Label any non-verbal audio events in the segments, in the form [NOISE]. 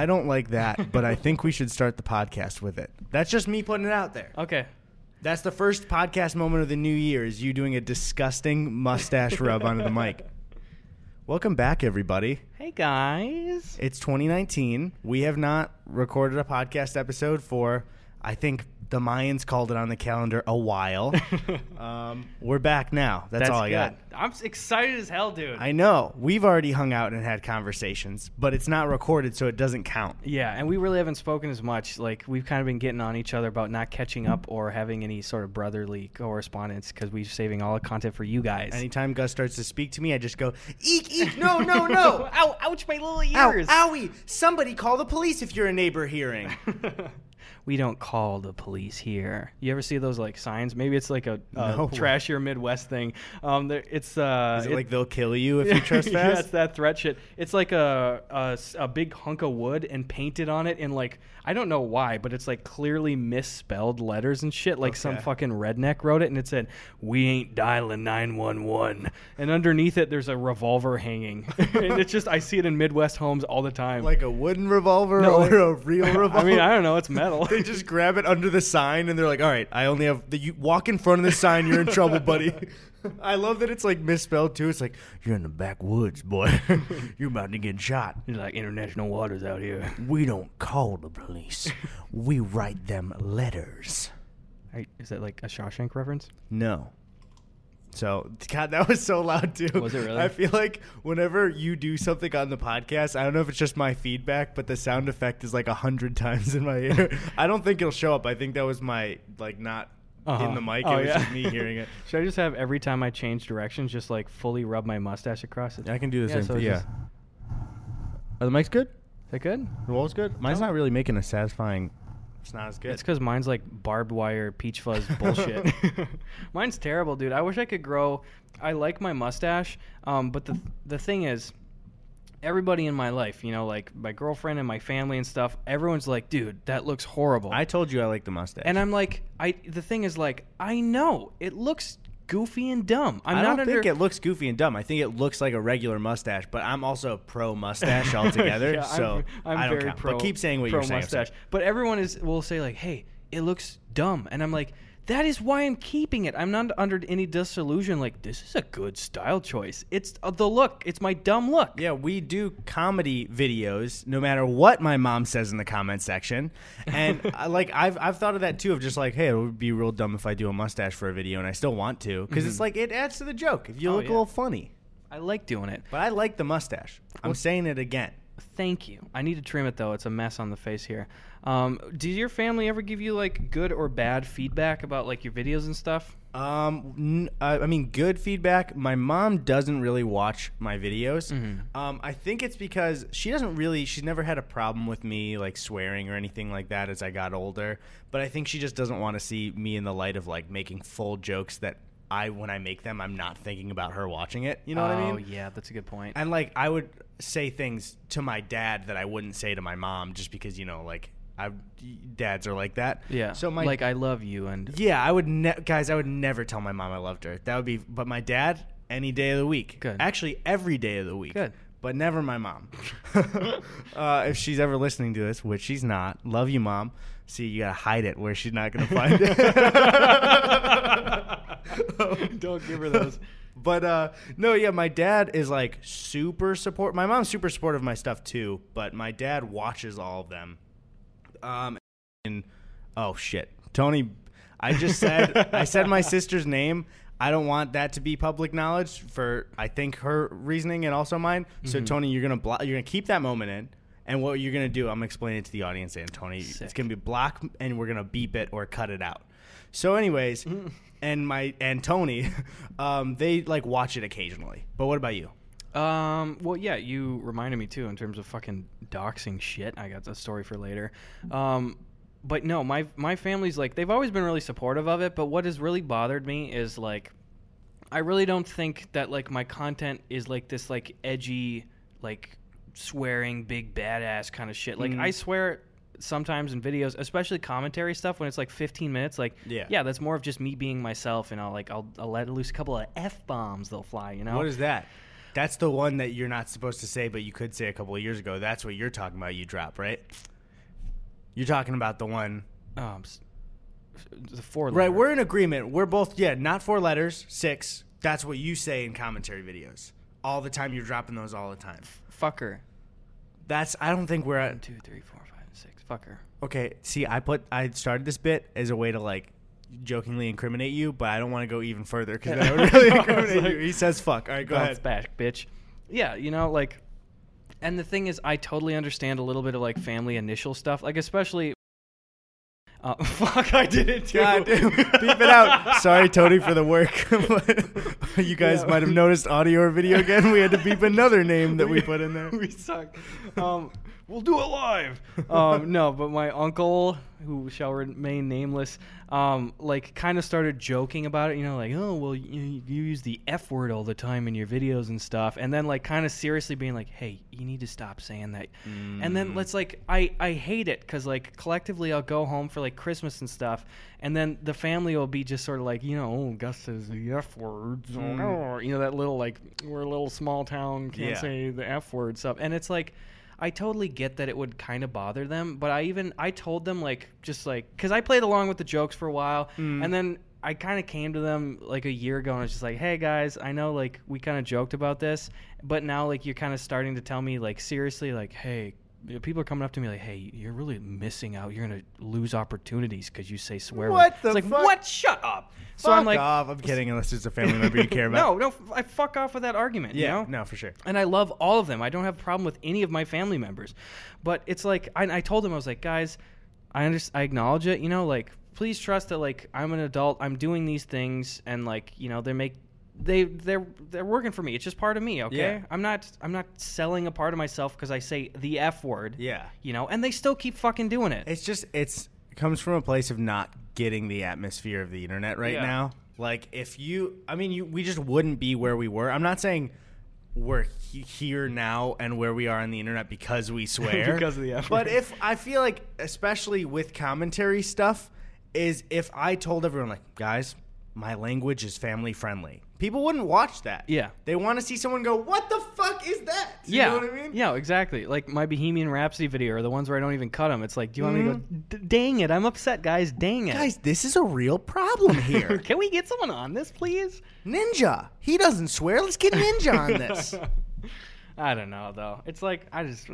I don't like that, but I think we should start the podcast with it. That's just me putting it out there. Okay. That's the first podcast moment of the new year is you doing a disgusting mustache rub onto the mic. Welcome back, everybody. Hey guys. It's 2019. We have not recorded a podcast episode for, I think the Mayans called it on the calendar a while. [LAUGHS] um, we're back now. That's, all I good. got. I'm s- excited as hell, dude. I know. We've already hung out and had conversations, but it's not recorded, so it doesn't count. yeah, and we really haven't spoken as much. Like we've kind of been getting on each other about not catching up or having any sort of brotherly correspondence because we're saving all the content for you guys. Anytime Gus starts to speak to me, I just go, eek, eek, no, no, [LAUGHS] no. Ow! Ouch! My little Ow, ears. owie. Somebody call the police if you're a neighbor hearing. [LAUGHS] we don't call the police here. You ever see those like signs? Maybe it's like a, a No. trashier Midwest thing. Um, there, it's uh, Is it like they'll kill you if you [LAUGHS] trespass? yeah, it's that threat shit. It's like a a big hunk of wood and painted on it in like I don't know why, but it's like clearly misspelled letters and shit. Like some fucking redneck wrote it, and it said, "We ain't dialing nine one one." And underneath it, there's a revolver hanging, [LAUGHS] and it's just I see it in Midwest homes all the time. like a wooden revolver No, or a real revolver? [LAUGHS] I mean, I don't know. It's metal. [LAUGHS] they just grab it under the sign and they're like, "All right, I only have the you walk in front of the sign. You're in trouble, buddy." [LAUGHS] I love that it's like misspelled too. It's like you're in the backwoods, boy. [LAUGHS] you're about to get shot. It's like international waters out here. We don't call the police. we write them letters. Right, Is that like a Shawshank reference? No. So God, that was so loud too. Was it really? I feel like whenever you do something on the podcast, I don't know if it's just my feedback, but the sound effect is like a hundred times in my ear. [LAUGHS] I don't think it'll show up. I think that was my like not Uh-huh. in the mic. Oh, it was yeah. just me hearing it. [LAUGHS] Should I just have every time I change directions, just like fully rub my mustache across it? I can do the Yeah, same so thing. Yeah. Are the mics good? Is that good? The wall's good. Mine's No. not really making a satisfying. It's not as good. It's because mine's like barbed wire peach fuzz [LAUGHS] bullshit. [LAUGHS] mine's terrible, dude. I wish I could grow. I like my mustache, um, but the the thing is, everybody in my life, you know, like my girlfriend and my family and stuff, everyone's like, dude, that looks horrible. I told you I like the mustache. and I'm like, I. The thing is, like, I know it looks goofy and dumb. I'm I not don't under. think it looks goofy and dumb. I think it looks like a regular mustache, but I'm also pro mustache [LAUGHS] altogether. Yeah, so I'm, I'm I don't very count. pro. but keep saying what you're saying. mustache. But everyone is will say like, "Hey, it looks dumb," and I'm like, "That is why I'm keeping it. I'm not under any disillusion. Like, this is a good style choice. It's uh, the look. It's my dumb look. Yeah, we do comedy videos, no matter what my mom says in the comment section, and I, [LAUGHS] like I've I've thought of that too, of just like, hey, it would be real dumb if I do a mustache for a video, and I still want to, because it's like it adds to the joke if you Mm-hmm. Oh, look yeah. a little funny. I like doing it. But I like the mustache. I'm saying it again. Thank you. I need to trim it though. It's a mess on the face here. Um, did your family ever give you like good or bad feedback about like your videos and stuff? Um, n- I I mean, good feedback. My mom doesn't really watch my videos. Mm-hmm. Um, I think it's because she doesn't really. She's never had a problem with me like swearing or anything like that as I got older. But I think she just doesn't want to see me in the light of like making full jokes that I, when I make them, I'm not thinking about her watching it. You know what I mean? Oh mean? yeah, that's a good point. And like, I would say things to my dad that I wouldn't say to my mom, just because you know, like, I dads are like that. yeah. So my like I love you and yeah, I would ne- guys, I would never tell my mom I loved her. That would be but my dad any day of the week. Good. Actually, every day of the week. Good. But never my mom. [LAUGHS] [LAUGHS] uh, if she's ever listening to this, which she's not, love you, mom. See, you gotta hide it where she's not gonna find it. [LAUGHS] Don't give her those. But uh, no, yeah, my dad is like super support. My mom's super supportive of my stuff too, but my dad watches all of them. Um, and oh shit, Tony, I just said I said my [LAUGHS] sister's name. I don't want that to be public knowledge for I think her reasoning and also mine. So Tony, you're gonna blo- you're gonna keep that moment in. And what you're gonna do, I'm explaining it to the audience, and Tony, it's gonna be block, and we're gonna beep it or cut it out. So, anyways, and my and Tony, [LAUGHS] um, they like watch it occasionally. But what about you? Um. Well, yeah. You reminded me too in terms of fucking doxing shit. I got a story for later. Um. But no, my my family's like they've always been really supportive of it. But what has really bothered me is like, I really don't think that like my content is like this like edgy like swearing big badass kind of shit. Like Mhm. I swear sometimes in videos, especially commentary stuff when it's like 15 minutes. Like Yeah. yeah, that's more of just me being myself, and I'll like I'll, I'll let loose a couple of f bombs. They'll fly. You know What is that? That's the one that you're not supposed to say, but you could say a couple of years ago. That's what you're talking about. You drop right. You're talking about the one. Um, the four. Right, letter. we're in agreement. We're both yeah, not four letters, six. That's what you say in commentary videos. All the time you're dropping those all the time. fucker. That's I don't think we're at two, three, four, five, six. Fucker. Okay, see I put I started this bit as a way to like jokingly incriminate you, but I don't want to go even further cuz that would [LAUGHS] really incriminate like- you. He says fuck. All right, go ahead. back, bitch. Yeah, you know, like, and the thing is, I totally understand a little bit of like family initial stuff, like especially. [LAUGHS] Uh, [LAUGHS] fuck, I did it too. God, beep it out. Sorry, Tony, for the work. you guys Yeah. might have noticed audio or video again. We had to beep another name that we put in there. we suck. Um, we'll do it live. Um, no, but my uncle, who shall remain nameless, um, like kind of started joking about it. You know, like, oh, well, you, you use the F word all the time in your videos and stuff, and then like kind of seriously being like, hey, you need to stop saying that. And then let's like, I I hate it because like collectively I'll go home for like Christmas and stuff, and then the family will be just sort of like, you know, oh, Gus says the F word, so no," you know, that little like we're a little small town, can't Yeah. say the F word stuff. And it's like, I totally get that it would kind of bother them, but I even I told them like just like because I played along with the jokes for a while, Mm. and then I kind of came to them like a year ago and I was just like, hey guys, I know like we kind of joked about this, but now like you're kind of starting to tell me like seriously like hey. People are coming up to me like, "Hey, you're really missing out. You're gonna lose opportunities because you say swear What words." the It's like, fuck? what? Shut up. So Fuck I'm like, off. I'm kidding. Unless it's a family member you care [LAUGHS] about. no, no, f- I fuck off with that argument. you Yeah, know? no, for sure. and I love all of them. I don't have a problem with any of my family members, but it's like I, I told them I was like, guys, I under- I acknowledge it. You know, like please trust that like I'm an adult. I'm doing these things, and like you know they make they they're they're working for me. It's just part of me. Okay, Yeah. I'm not I'm not selling a part of myself because I say the f word. Yeah. you know, and they still keep fucking doing it. It's just it's it comes from a place of not getting the atmosphere of the internet right Yeah. now. Like if you, I mean, you we just wouldn't be where we were. I'm not saying we're he- here now and where we are on the internet because we [LAUGHS] swear Because of the F But if I feel like, especially with commentary stuff, is if I told everyone like, guys, my language is family friendly. People wouldn't watch that. Yeah. They want to see someone go, "What the fuck is that?" You yeah, know what I mean? yeah, exactly. Like my Bohemian Rhapsody video, or the ones where I don't even cut them. It's like, do you want me to go? D- dang it, I'm upset, guys. Dang it, Mm-hmm. Guys, this is a real problem [LAUGHS] here. Can we get someone on this, please? Ninja. He doesn't swear. Let's get Ninja on this. [LAUGHS] I don't know though. It's like I just.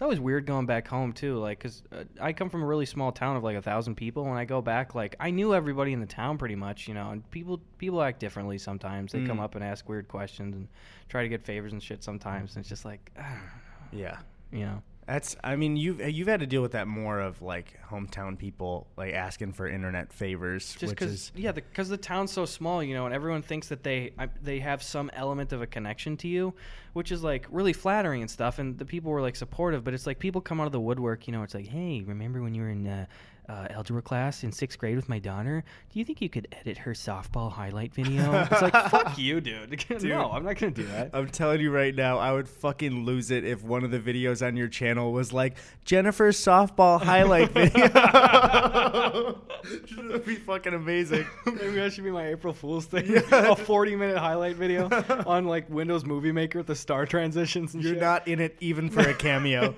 It's always weird going back home too, like because uh, I come from a really small town of like a thousand people. When I go back, like I knew everybody in the town pretty much, you know. And people people act differently sometimes. They come Mm. up and ask weird questions and try to get favors and shit sometimes. And it's just like, I don't know, yeah. you know. That's I mean you've you've had to deal with that more of like hometown people like asking for internet favors just because yeah because the, town's so small you know and everyone thinks that they I, they have some element of a connection to you which is like really flattering and stuff and the people were like supportive but it's like people come out of the woodwork you know it's like hey remember when you were in uh, uh, algebra class in sixth grade with my daughter do you think you could edit her softball highlight video [LAUGHS] it's like fuck [LAUGHS] you dude, [LAUGHS] no i'm not gonna do that I'm telling you right now, I would fucking lose it if one of the videos on your channel was like Jennifer's softball highlight video. That'd be fucking amazing. Maybe that should be my April Fool's thing. Yeah. A 40 minute highlight video on like Windows Movie Maker with the star transitions and You're shit. not in it even for a cameo.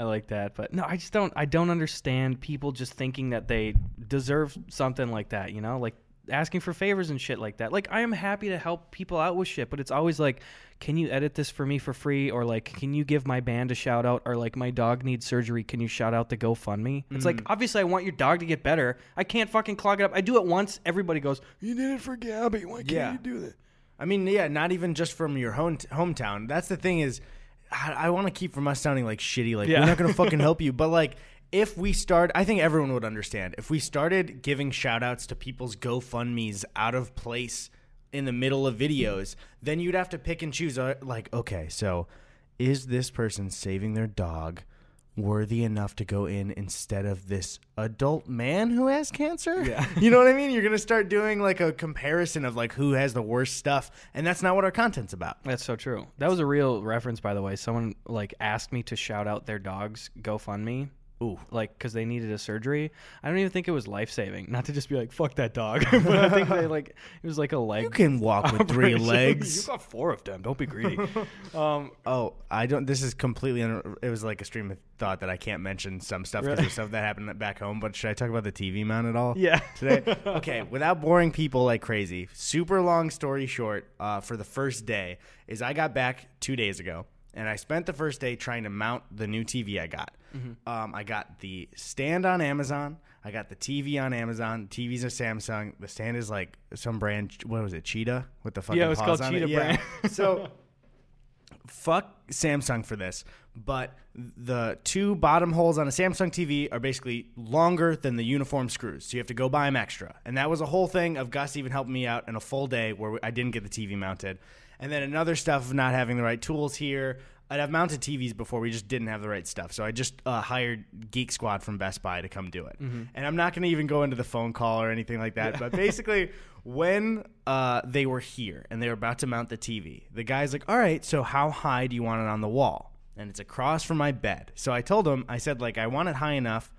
I like that, but no, I just don't. I don't understand people just thinking that they deserve something like that. You know, like asking for favors and shit like that. Like I am happy to help people out with shit, but it's always like, can you edit this for me for free, or like, can you give my band a shout out, or like my dog needs surgery, can you shout out the GoFundMe? It's like mm. obviously I want your dog to get better. I can't fucking clog it up. I do it once, everybody goes, you did it for Gabby. Why can't Yeah. you do that? I mean, yeah, not even just from your home hometown. That's the thing is, I, I want to keep from us sounding like shitty. Like Yeah. we're not gonna fucking help you, [LAUGHS] but like if we start, I think everyone would understand if we started giving shout outs to people's GoFundmes out of place in the middle of videos, then you'd have to pick and choose. uh, Like, okay, so is this person saving their dog? Worthy enough to go in instead of this adult man who has cancer? Yeah. [LAUGHS] You know what I mean? You're going to start doing like a comparison of like who has the worst stuff, and that's not what our content's about. That's so true. That was a real reference, by the way. Someone like asked me to shout out their dog's GoFundMe, Ooh. like because they needed a surgery. I don't even think it was life saving. Not to just be like fuck that dog, [LAUGHS] but I think they like it was like a leg. You can walk with three operation. [LAUGHS] legs. You got four of them. Don't be greedy. [LAUGHS] um, Oh, I don't. This is completely. Un- it was like a stream of thought that I can't mention some stuff because Really? of stuff that happened back home. But should I talk about the TV mount at all? yeah. Today, okay. Without boring people like crazy. Super long story short. Uh, for the first day, is I got back two days ago, and I spent the first day trying to mount the new TV I got. Um, I got the stand on Amazon. I got the TV on Amazon. TV's a Samsung. The stand is like some brand. What was it? Cheetah with the fucking Yeah, it was paws called on Cheetah it. Yeah. brand. [LAUGHS] so [LAUGHS] fuck Samsung for this, but the two bottom holes on a Samsung TV are basically longer than the uniform screws, so you have to go buy them extra. And that was a whole thing of Gus even helping me out in a full day where I didn't get the TV mounted. And then another stuff of not having the right tools here. I'd have mounted TVs before, we just didn't have the right stuff. So I just uh, hired Geek Squad from Best Buy to come do it. And I'm not going to even go into the phone call or anything like that. But basically, [LAUGHS] when uh, they were here and they were about to mount the TV, the guy's like, "All right, so how high do you want it on the wall?" And it's across from my bed. So I told him, I said, like, I want it high enough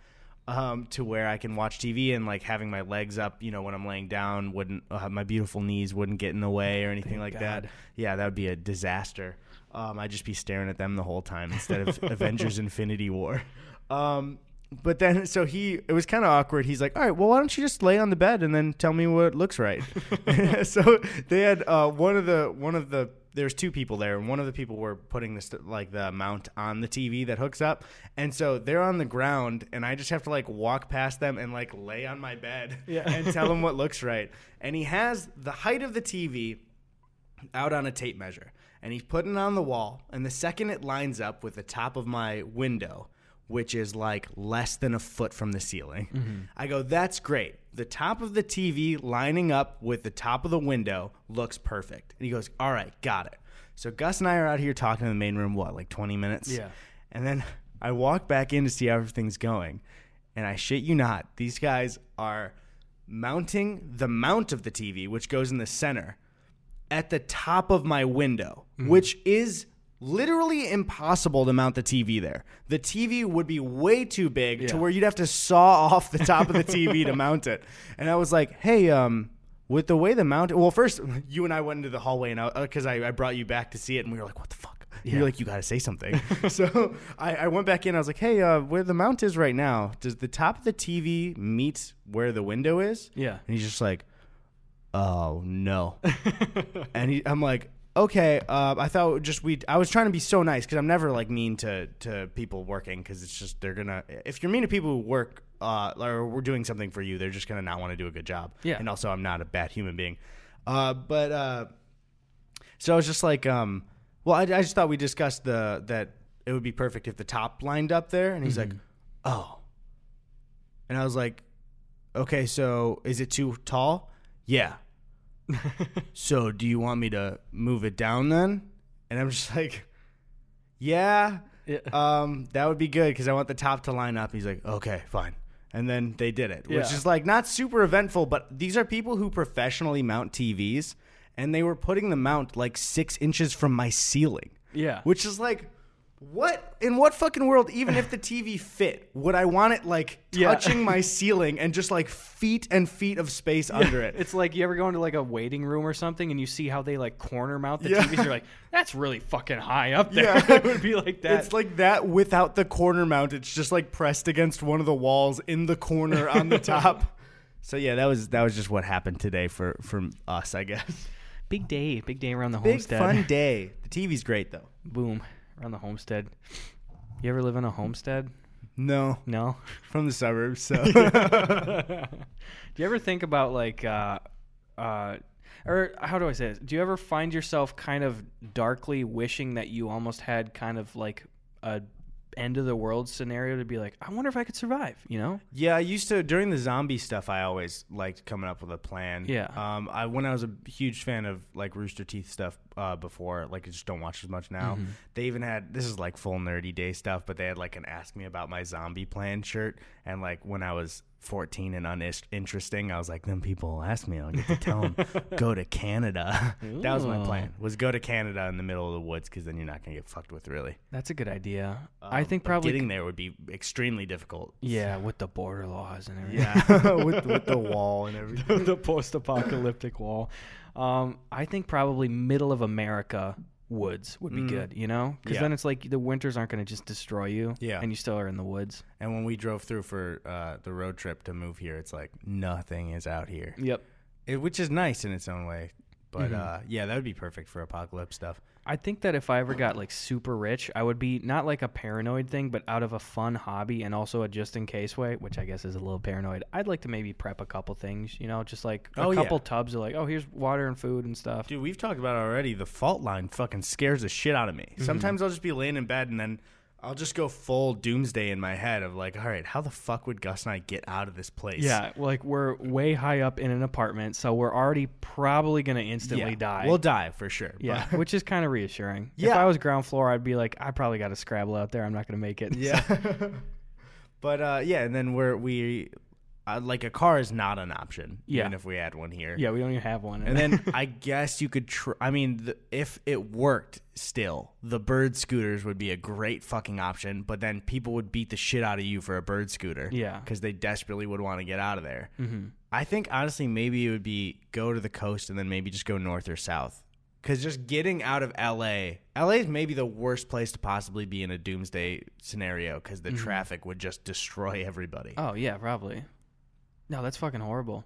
um, to where I can watch TV and like having my legs up, you know, when I'm laying down, wouldn't uh, my beautiful knees wouldn't get in the way or anything like that. Yeah, that would be a disaster. Um, I'd just be staring at them the whole time instead of [LAUGHS] Avengers Infinity War. Um, but then, so he, it was kind of awkward. He's like, all right, well, why don't you just lay on the bed and then tell me what looks right? [LAUGHS] [LAUGHS] so they had uh, one of the, one of the, there's two people there, and one of the people were putting this like the mount on the TV that hooks up, and so they're on the ground, and I just have to like walk past them and like lay on my bed Yeah. [LAUGHS] and tell them what [LAUGHS] looks right. And he has the height of the TV out on a tape measure and he's putting it on the wall and the second it lines up with the top of my window which is like less than a foot from the ceiling. Mm-hmm. I go that's great. The top of the tv lining up with the top of the window looks perfect. And he goes all right got it. So gus and i are out here talking in the main room what like 20 minutes? Yeah. and then [LAUGHS] i walk back in to see how everything's going. And i shit you not these guys are mounting the mount of the tv which goes in the center at the top of my window, mm-hmm. which is literally impossible to mount the TV there. The TV would be way too big to where you'd have to saw [LAUGHS] off the top of the TV to mount it. And I was like, "Hey, um, with the way the mount, well, first [LAUGHS] you and I went into the hallway and because I, I brought you back to see it, and we were like, "What the fuck?" Yeah. You're like, "You got to say something." [LAUGHS] so I, I went back in. I was like, "Hey, uh, where the mount is right now, does the top of the TV meet where the window is?" Yeah. And he's just like, "Oh no." and he, I'm like, "Okay." Uh, I thought just we. I was trying to be so nice because I'm never like mean to to people working because it's just they're gonna. If you're mean to people who work uh, or we're doing something for you, they're just gonna not want to do a good job. Yeah. And also, I'm not a bad human being. Uh, but uh, so I was just like, um, well, I, I just thought we discussed the that it would be perfect if the top lined up there, and he's like, oh. And I was like, okay, so is it too tall? Yeah. [LAUGHS] so do you want me to move it down then? And I'm just like, yeah, Yeah. um, that would be good because I want the top to line up. He's like, okay, fine. And then they did it, which Yeah. is like not super eventful, but these are people who professionally mount TVs, and they were putting the mount like six inches from my ceiling, yeah. which is like, what in what fucking world? Even if the [LAUGHS] TV fit, would I want it like [LAUGHS] Yeah. touching my ceiling and just like feet and feet of space under it? It's like you ever go into like a waiting room or something and you see how they like corner mount the Yeah. TVs. You're like, that's really fucking high up there. Yeah. [LAUGHS] it would be like that. It's like that without the corner mount. It's just like pressed against one of the walls in the corner on the top. So yeah, that was that was just what happened today for for us, I guess. big day, big day around the Big homestead. fun day. The TV's great though. Boom, around the homestead. You ever live in a homestead? No, No. [LAUGHS] from the suburbs. So [LAUGHS] Do you ever think about like, uh, uh, or how do I say this? Do you ever find yourself kind of darkly wishing that you almost had kind of like a end of the world scenario to be like, I wonder if I could survive, you know? yeah, I used to during the zombie stuff. I always liked coming up with a plan. Yeah. Um, I when I was a huge fan of like Rooster Teeth stuff uh, before. Like, I just don't watch as much now. Mm-hmm. They even had this is like full nerdy day stuff, but they had like an ask me about my zombie plan shirt. And like when I was 14 and uninteresting, I was like, then people will ask me, I'll get to tell them [LAUGHS] go to Canada. [LAUGHS] that was my plan. Was go to Canada in the middle of the woods because then you're not gonna get fucked with really. That's a good idea. I Um, think probably getting there would be extremely difficult. yeah, with the border laws and everything. Yeah, [LAUGHS] with with the wall and everything. the post-apocalyptic wall. Um, I think probably middle of America woods would be Mm. good. You know, because Yeah. then it's like the winters aren't going to just destroy you. Yeah. and you still are in the woods. And when we drove through for uh, the road trip to move here, it's like nothing is out here, Yep. it, which is nice in its own way. But Mhm. uh, yeah, that would be perfect for apocalypse stuff. I think that if I ever got like super rich, I would be not like a paranoid thing, but out of a fun hobby and also a just in case way, which I guess is a little paranoid. I'd like to maybe prep a couple things, you know, just like a Oh, yeah. couple tubs of like, oh, here's water and food and stuff. Dude, we've talked about it already. The fault line fucking scares the shit out of me. Mm-hmm. Sometimes I'll just be laying in bed and then I'll just go full doomsday in my head of like, all right, how the fuck would Gus and I get out of this place? Yeah, like we're way high up in an apartment, so we're already probably gonna instantly Yeah. die. We'll die for sure. yeah, but- [LAUGHS] which is kind of reassuring. If Yeah. I was ground floor, I'd be like, I probably got to scrabble out there. I'm not gonna make it. Yeah. [LAUGHS] but uh, yeah, and then we're we uh, like a car is not an option. Yeah. Even if we had one here. yeah, we don't even have one. And then [LAUGHS] I guess you could. Tr- I mean, the, if it worked, still the bird scooters would be a great fucking option. But then people would beat the shit out of you for a bird scooter. Yeah. because they desperately would want to get out of there. hmm I think honestly, maybe it would be go to the coast and then maybe just go north or south. Because just getting out of LA, LA is maybe the worst place to possibly be in a doomsday scenario because the traffic would just destroy everybody. oh yeah, probably. No, that's fucking horrible.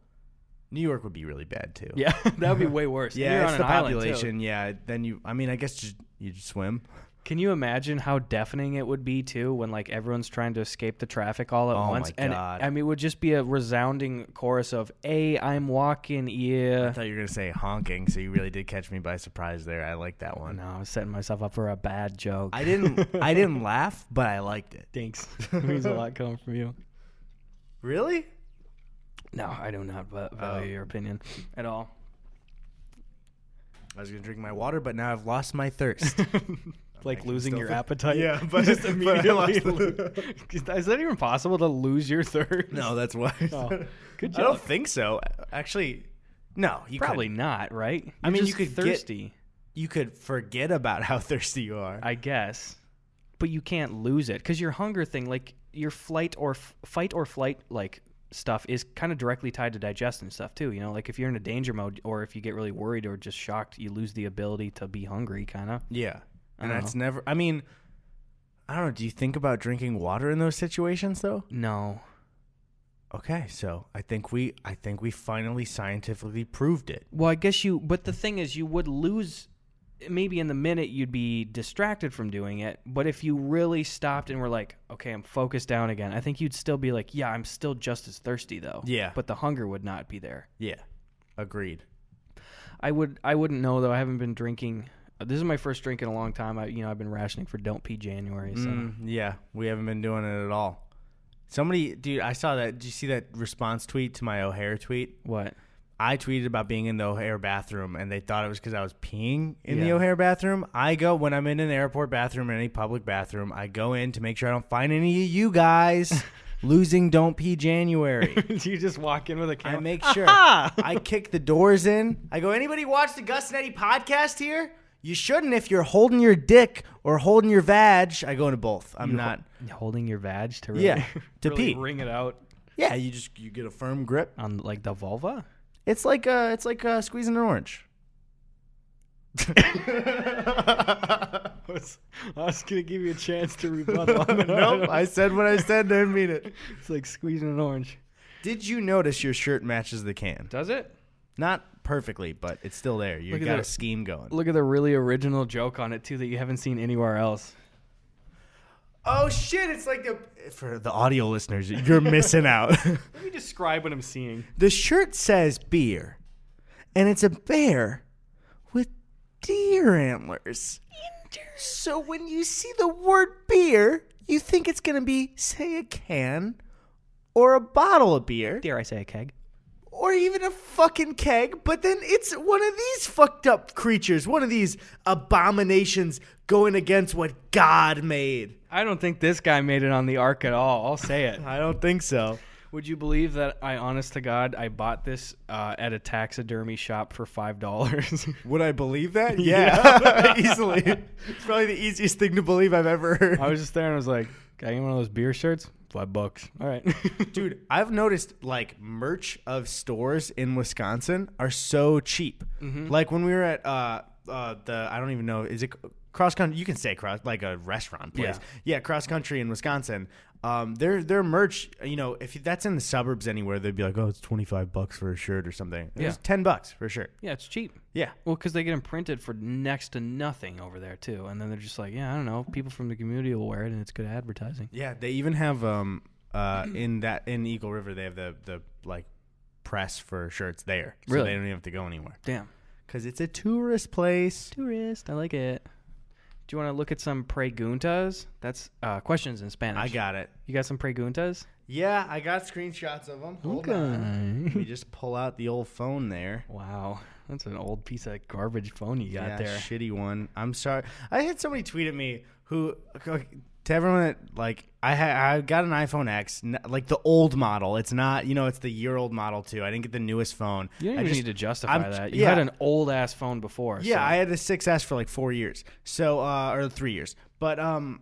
New York would be really bad too. Yeah, [LAUGHS] that would be way worse. And Yeah, it's on the an population. Yeah, then you. I mean, I guess just you just swim. Can you imagine how deafening it would be too when like everyone's trying to escape the traffic all at Oh, once? my and God. I mean, it would just be a resounding chorus of "Hey, I'm walking, yeah. I yeah." thought you were gonna say honking, so you really did catch me by surprise there. I like that one. No, I was setting myself up for a bad joke. I didn't. I didn't [LAUGHS] laugh, but I liked it. Thanks. [LAUGHS] it means a lot coming from you. Really? No, I do not va- value Oh. your opinion at all. I was gonna drink my water, but now I've lost my thirst. [LAUGHS] like losing your appetite. Yeah, [LAUGHS] but- just [LAUGHS] immediately. lost Is that even possible to lose your thirst? no, that's why. Oh, good I don't think so. Actually, no. You Probably Could, not, right? I You're mean, you could get- thirsty, you could forget about how thirsty you are. I guess, but you can't lose it because your hunger thing, like your flight or f- fight or flight, like stuff, is kind of directly tied to digestion stuff too. You know, like if you're in a danger mode or if you get really worried or just shocked, you lose the ability to be hungry, kind of. yeah, and that's never. I mean, I don't know. Do you think about drinking water in those situations though? No, Okay, so I think we I think we finally scientifically proved it. Well, I guess you, but the thing is, you would lose. Maybe in the minute you'd be distracted from doing it, but if you really stopped and were like, "Okay, I'm focused down again," I think you'd still be like, "Yeah, I'm still just as thirsty though." Yeah. but the hunger would not be there. Yeah, agreed. I would, I wouldn't know though. I haven't been drinking. This is my first drink in a long time. I, you know, I've been rationing for Don't Pee January. So Mm, yeah, we haven't been doing it at all. Somebody, dude, I saw that. Did you see that response tweet to my O'Hare tweet? what? I tweeted about being in the O'Hare bathroom, and they thought it was because I was peeing in the O'Hare bathroom. I go when I'm in an airport bathroom or any public bathroom. I go in to make sure I don't find any of you guys [LAUGHS] losing Don't Pee January. [LAUGHS] you just walk in with a I camera. make [LAUGHS] sure. I kick the doors in. I go, anybody watch the Gus and Eddy podcast here? You shouldn't if you're holding your dick or holding your vag. I go into both. I'm You not. holding your vag to really, Yeah, to really pee. wring it out Yeah, you just you get a firm grip. on like the vulva. It's like uh, it's like uh, squeezing an orange. I was, [LAUGHS] I was gonna give you a chance to [LAUGHS] rebuttal. nope, I said what I said. Didn't mean it. it's like squeezing an orange. Did you notice your shirt matches the can? Does it? Not perfectly, but it's still there. You Look at got a that. scheme going. Look at the really original joke on it too that you haven't seen anywhere else. Oh shit! It's like the for the audio listeners, you're missing out. [LAUGHS] [LAUGHS] Let me describe what I'm seeing. the shirt says beer, and it's a bear with deer antlers. So when you see the word beer, you think it's gonna be say a can or a bottle of beer Dare I say a keg? or even a fucking keg, but then it's one of these fucked up creatures, one of these abominations going against what God made. I don't think this guy made it on the ark at all. I'll say it. [LAUGHS] I don't think so. Would you believe that I, honest to God, I bought this uh, at a taxidermy shop for five dollars? [LAUGHS] Would I believe that? Yeah, [LAUGHS] easily. It's probably the easiest thing to believe I've ever heard. I was just there and I was like, "Got you one of those beer shirts? Five bucks. All right, Dude, I've noticed like merch of stores in Wisconsin are so cheap. Like when we were at uh, uh, the I don't even know is it cross country? You can say cross like a restaurant place. Yeah, cross country in Wisconsin. Um, their their merch, you know, if that's in the suburbs anywhere, they'd be like, oh, it's twenty five bucks for a shirt or something. It Yeah. was ten bucks for a shirt. yeah, it's cheap. Yeah, Well, because they get them printed for next to nothing over there too, and then they're just like, yeah, I don't know, people from the community will wear it, and it's good advertising. yeah. They even have um uh in that in Eagle River they have the the like press for shirts there, so Really? they don't even have to go anywhere Damn, because it's a tourist place. tourist, I like it. Do you want to look at some preguntas? That's uh, questions in Spanish. I got it. You got some preguntas? Yeah, I got screenshots of them. Hold on. Let me just pull out the old phone there. Wow, that's an old piece of garbage phone you got yeah, there. shitty one. I'm sorry. I had somebody tweet at me who to everyone that like I had I got an iPhone X, n- like the old model. It's not you know it's the year old model too. I didn't get the newest phone. You don't I just- need to justify I'm- that. You yeah. had an old ass phone before. Yeah, so- I had the 6S for like four years. So uh or three years. But um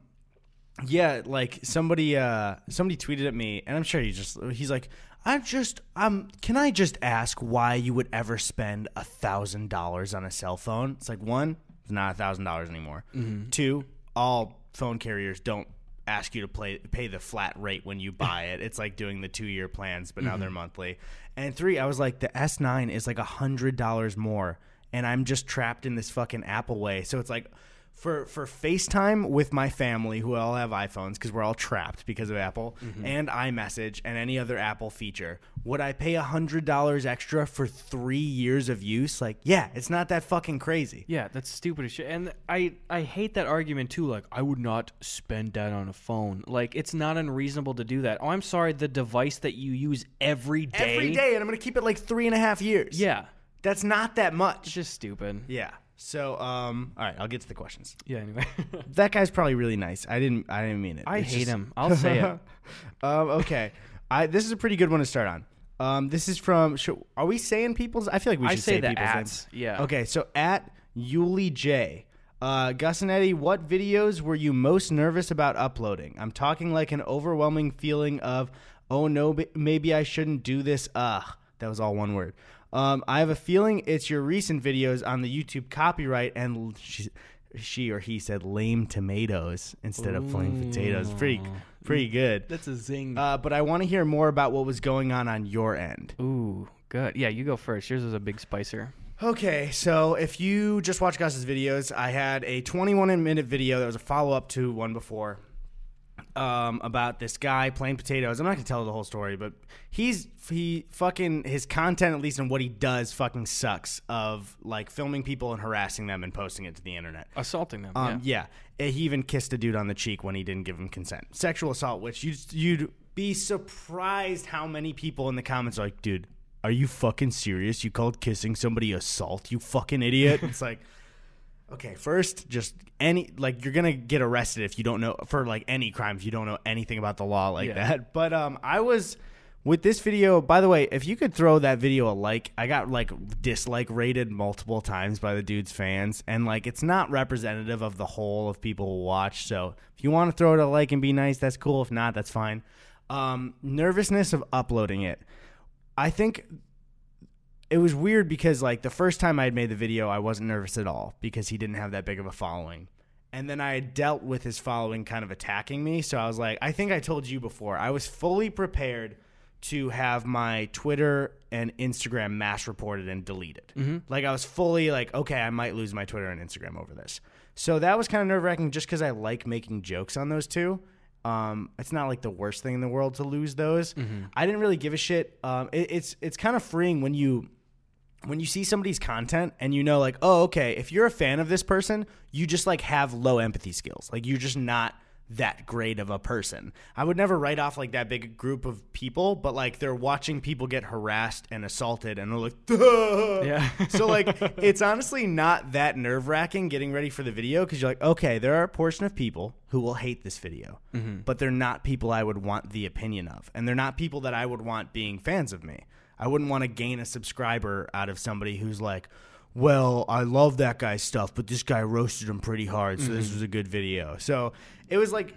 yeah, like somebody uh somebody tweeted at me and I'm sure he just he's like, I'm just um can I just ask why you would ever spend a thousand dollars on a cell phone? It's like one, it's not a thousand dollars anymore. Two, all phone carriers don't ask you to play pay the flat rate when you [LAUGHS] buy it. It's like doing the two year plans, but now they're mm-hmm. monthly. And three, I was like, the S nine is like a hundred dollars more, and I'm just trapped in this fucking Apple way. So it's like for for FaceTime with my family who all have iPhones because we're all trapped because of Apple mm-hmm. and iMessage and any other Apple feature. Would I pay a hundred dollars extra for three years of use? Like, yeah, it's not that fucking crazy. Yeah, that's stupid as shit. And I I hate that argument too. Like I would not spend that on a phone. Like it's not unreasonable to do that. Oh, I'm sorry. The device that you use every day. Every day, and I'm gonna keep it like three and a half years. Yeah, that's not that much. it's much. just stupid. Yeah. So, um, all right, I'll get to the questions. Yeah. Anyway, [LAUGHS] That guy's probably really nice. I didn't, I didn't mean it. I It's hate just- him. I'll say it. [LAUGHS] um, okay, I this is a pretty good one to start on. Um, this is from. Should, are we saying people's? I feel like we I should say the people's ats. names. Yeah. Okay, so at Yuli J. Uh, Gus and Eddy, what videos were you most nervous about uploading? I'm talking like an overwhelming feeling of, oh no, b- maybe I shouldn't do this. Ugh, that was all one word. Um, I have a feeling it's your recent videos on the YouTube copyright and she, she or he said lame tomatoes instead of plain potatoes. Pretty, pretty good. That's a zing. Uh, but I want to hear more about what was going on on your end. Ooh, good. Yeah, you go first. Yours is a big spicer. Okay, so if you just watch Gus's videos, I had a 21 minute video that was a follow up to one before um, about this guy plain potatoes. I'm not gonna tell the whole story, but he's he fucking his content, at least in what he does, fucking sucks. Of like filming people and harassing them and posting it to the internet. Assaulting them. Um, yeah. Uh, He even kissed a dude on the cheek when he didn't give him consent. Sexual assault, which you'd, you'd be surprised how many people in the comments are like, dude, are you fucking serious? You called kissing somebody assault, you fucking idiot? [LAUGHS] it's like, okay, first, just any, like, you're going to get arrested if you don't know, for like any crime, if you don't know anything about the law like Yeah. that. [LAUGHS] But um, I was. With this video, by the way, if you could throw that video a like, I got like dislike rated multiple times by the dude's fans, and like it's not representative of the whole of people who watch. So if you want to throw it a like and be nice, that's cool. If not, that's fine. Um, nervousness of uploading it. I think it was weird because like the first time I had made the video, I wasn't nervous at all because he didn't have that big of a following. And then I had dealt with his following kind of attacking me. So I was like, I think I told you before, I was fully prepared to have my Twitter and Instagram mass reported and deleted. Like I was fully like, okay, I might lose my Twitter and Instagram over this. So that was kind of nerve wracking just because I like making jokes on those two. Um, it's not like the worst thing in the world to lose those. I didn't really give a shit. Um, it, it's it's kind of freeing when you when you see somebody's content and you know like oh okay if you're a fan of this person you just like have low empathy skills like you're just not that great of a person. I would never write off like that big group of people, but like they're watching people get harassed and assaulted and they're like, [LAUGHS] Yeah. so like it's honestly not that nerve wracking getting ready for the video because you're like, okay, there are a portion of people who will hate this video, mm-hmm. but they're not people I would want the opinion of, and they're not people that I would want being fans of me. I wouldn't want to gain a subscriber out of somebody who's like, well, I love that guy's stuff, but this guy roasted him pretty hard, so this was a good video. So it was like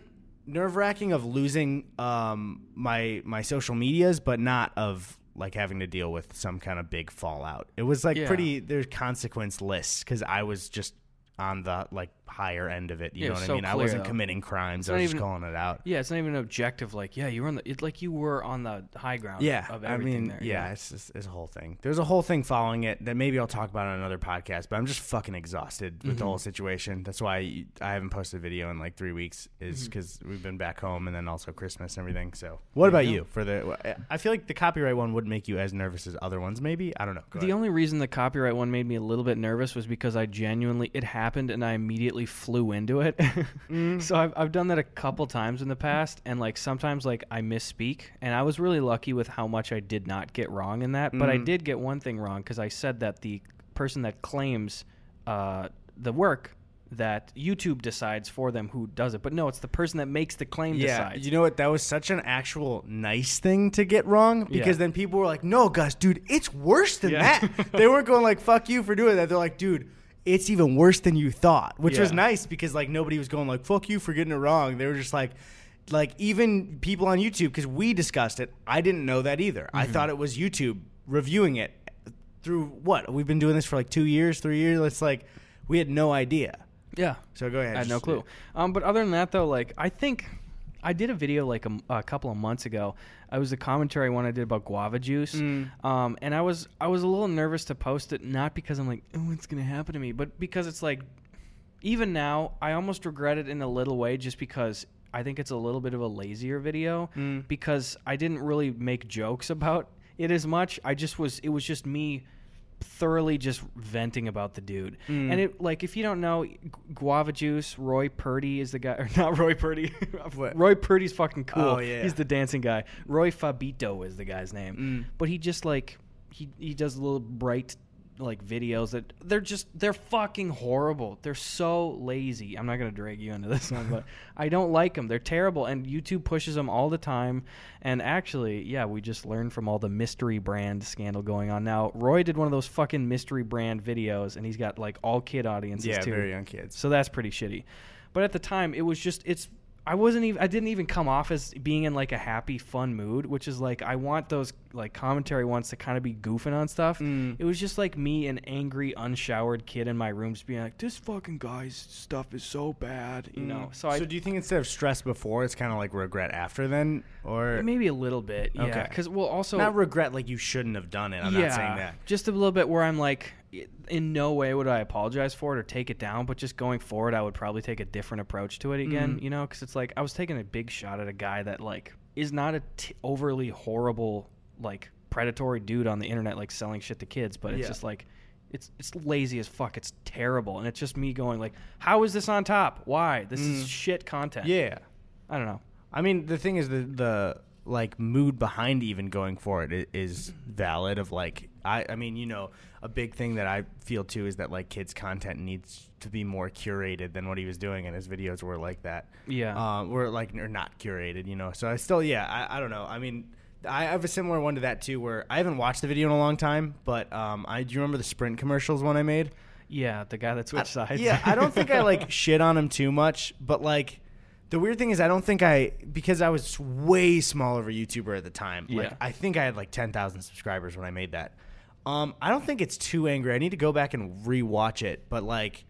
nerve wracking of losing um, my my social medias, but not of like having to deal with some kind of big fallout. It was like Yeah. pretty there's consequence lists because I was just on the like higher end of it. You Yeah, know what so I mean? I wasn't though. committing crimes. I was even- just calling it out. Yeah, it's not even objective. Like, yeah, you were on the. It's like you were on the high ground. Yeah, of I mean, there. yeah, it's just it's a whole thing. There's a whole thing following it that maybe I'll talk about on another podcast. But I'm just fucking exhausted with the Mm-hmm. whole situation. That's why I haven't posted a video in like three weeks. Is Mm-hmm. because we've been back home and then also Christmas and everything. So, what about you you? For the, I feel like the copyright one would make you as nervous as other ones. Maybe I don't know. Go The ahead. only reason the copyright one made me a little bit nervous was because I genuinely it happened and I immediately flew into it. [LAUGHS] Mm. so I've I've done that a couple times in the past and like sometimes like I misspeak and I was really lucky with how much I did not get wrong in that. But I Mm. did get one thing wrong because I said that the person that claims uh, the work that YouTube decides for them who does it. But no, it's the person that makes the claim Yeah, decides. you know what? That was such an actual nice thing to get wrong because Yeah. then people were like, "No, Gus, dude, it's worse than Yeah. that." [LAUGHS] they weren't going like, "Fuck you for doing that." They're like, "Dude, it's even worse than you thought," which was nice because like nobody was going like, "Fuck you for getting it wrong." They were just like. Like even people on YouTube, because we discussed it, I didn't know that either. Mm-hmm. I thought it was YouTube reviewing it through what we've been doing this for like two years, three years. It's like we had no idea. yeah. So go ahead. I had no clue. Um, but other than that, though, like I think I did a video like a couple of months ago. I was a commentary one I did about guava juice, Mm. um, and I was I was a little nervous to post it, not because I'm like, oh, what's gonna happen to me, but because it's like, even now, I almost regret it in a little way, just because. I think it's a little bit of a lazier video Mm. because I didn't really make jokes about it as much. I just was it was just me thoroughly just venting about the dude. Mm. And it like if you don't know Guava Juice, Roy Purdy is the guy or [LAUGHS] not Roy Purdy. [LAUGHS] Roy Purdy's fucking cool. Oh, yeah. He's the dancing guy. Roi Fabito is the guy's name. Mm. But he just like he he does a little bright like videos that they're just they're fucking horrible. They're so lazy. I'm not gonna drag you into this one, but [LAUGHS] I don't like them. They're terrible, and YouTube pushes them all the time. And actually, yeah, we just learned from all the mystery brand scandal going on. Now, Roy did one of those fucking mystery brand videos, and he's got like all kid audiences Yeah, too. very young kids. So that's pretty shitty. But at the time, it was just it's. I wasn't even. I didn't even come off as being in like a happy, fun mood, which is like I want those like commentary ones to kind of be goofing on stuff. Mm. It was just like me, an angry, unshowered kid in my room, just being like, "This fucking guy's stuff is so bad," you know. So, I Mm. do you think instead of stress before, it's kind of like regret after then, or maybe a little bit, yeah. Because well, also not regret like you shouldn't have done it? I'm not saying that. Just a little bit where I'm like, in no way would I apologize for it or take it down, but just going forward, I would probably take a different approach to it again, Mhm. you know? Because it's like I was taking a big shot at a guy that, like, is not a t- overly horrible, like, predatory dude on the internet, like, selling shit to kids, but it's Yeah. just like, it's, it's lazy as fuck. It's terrible. And it's just me going, like, how is this on top? Why? This is Mm. shit content. Yeah, I don't know. I mean the thing is the the like mood behind even going for it is valid. Of like I I mean you know a big thing that I feel too is that like kids content needs to be more curated than what he was doing, and his videos were like that. Yeah. um, were like or not curated, you know. So I still, yeah, I, I don't know. I mean, I have a similar one to that too, where I haven't watched the video in a long time, but um, I do you remember the Sprint commercials one I made? yeah, the guy that switched I- sides. Yeah, I don't think I like [LAUGHS] shit on him too much, but like the weird thing is I don't think I because I was way smaller of a YouTuber at the time. Like Yeah. I think I had like ten thousand subscribers when I made that. Um, I don't think it's too angry. I need to go back and rewatch it, but like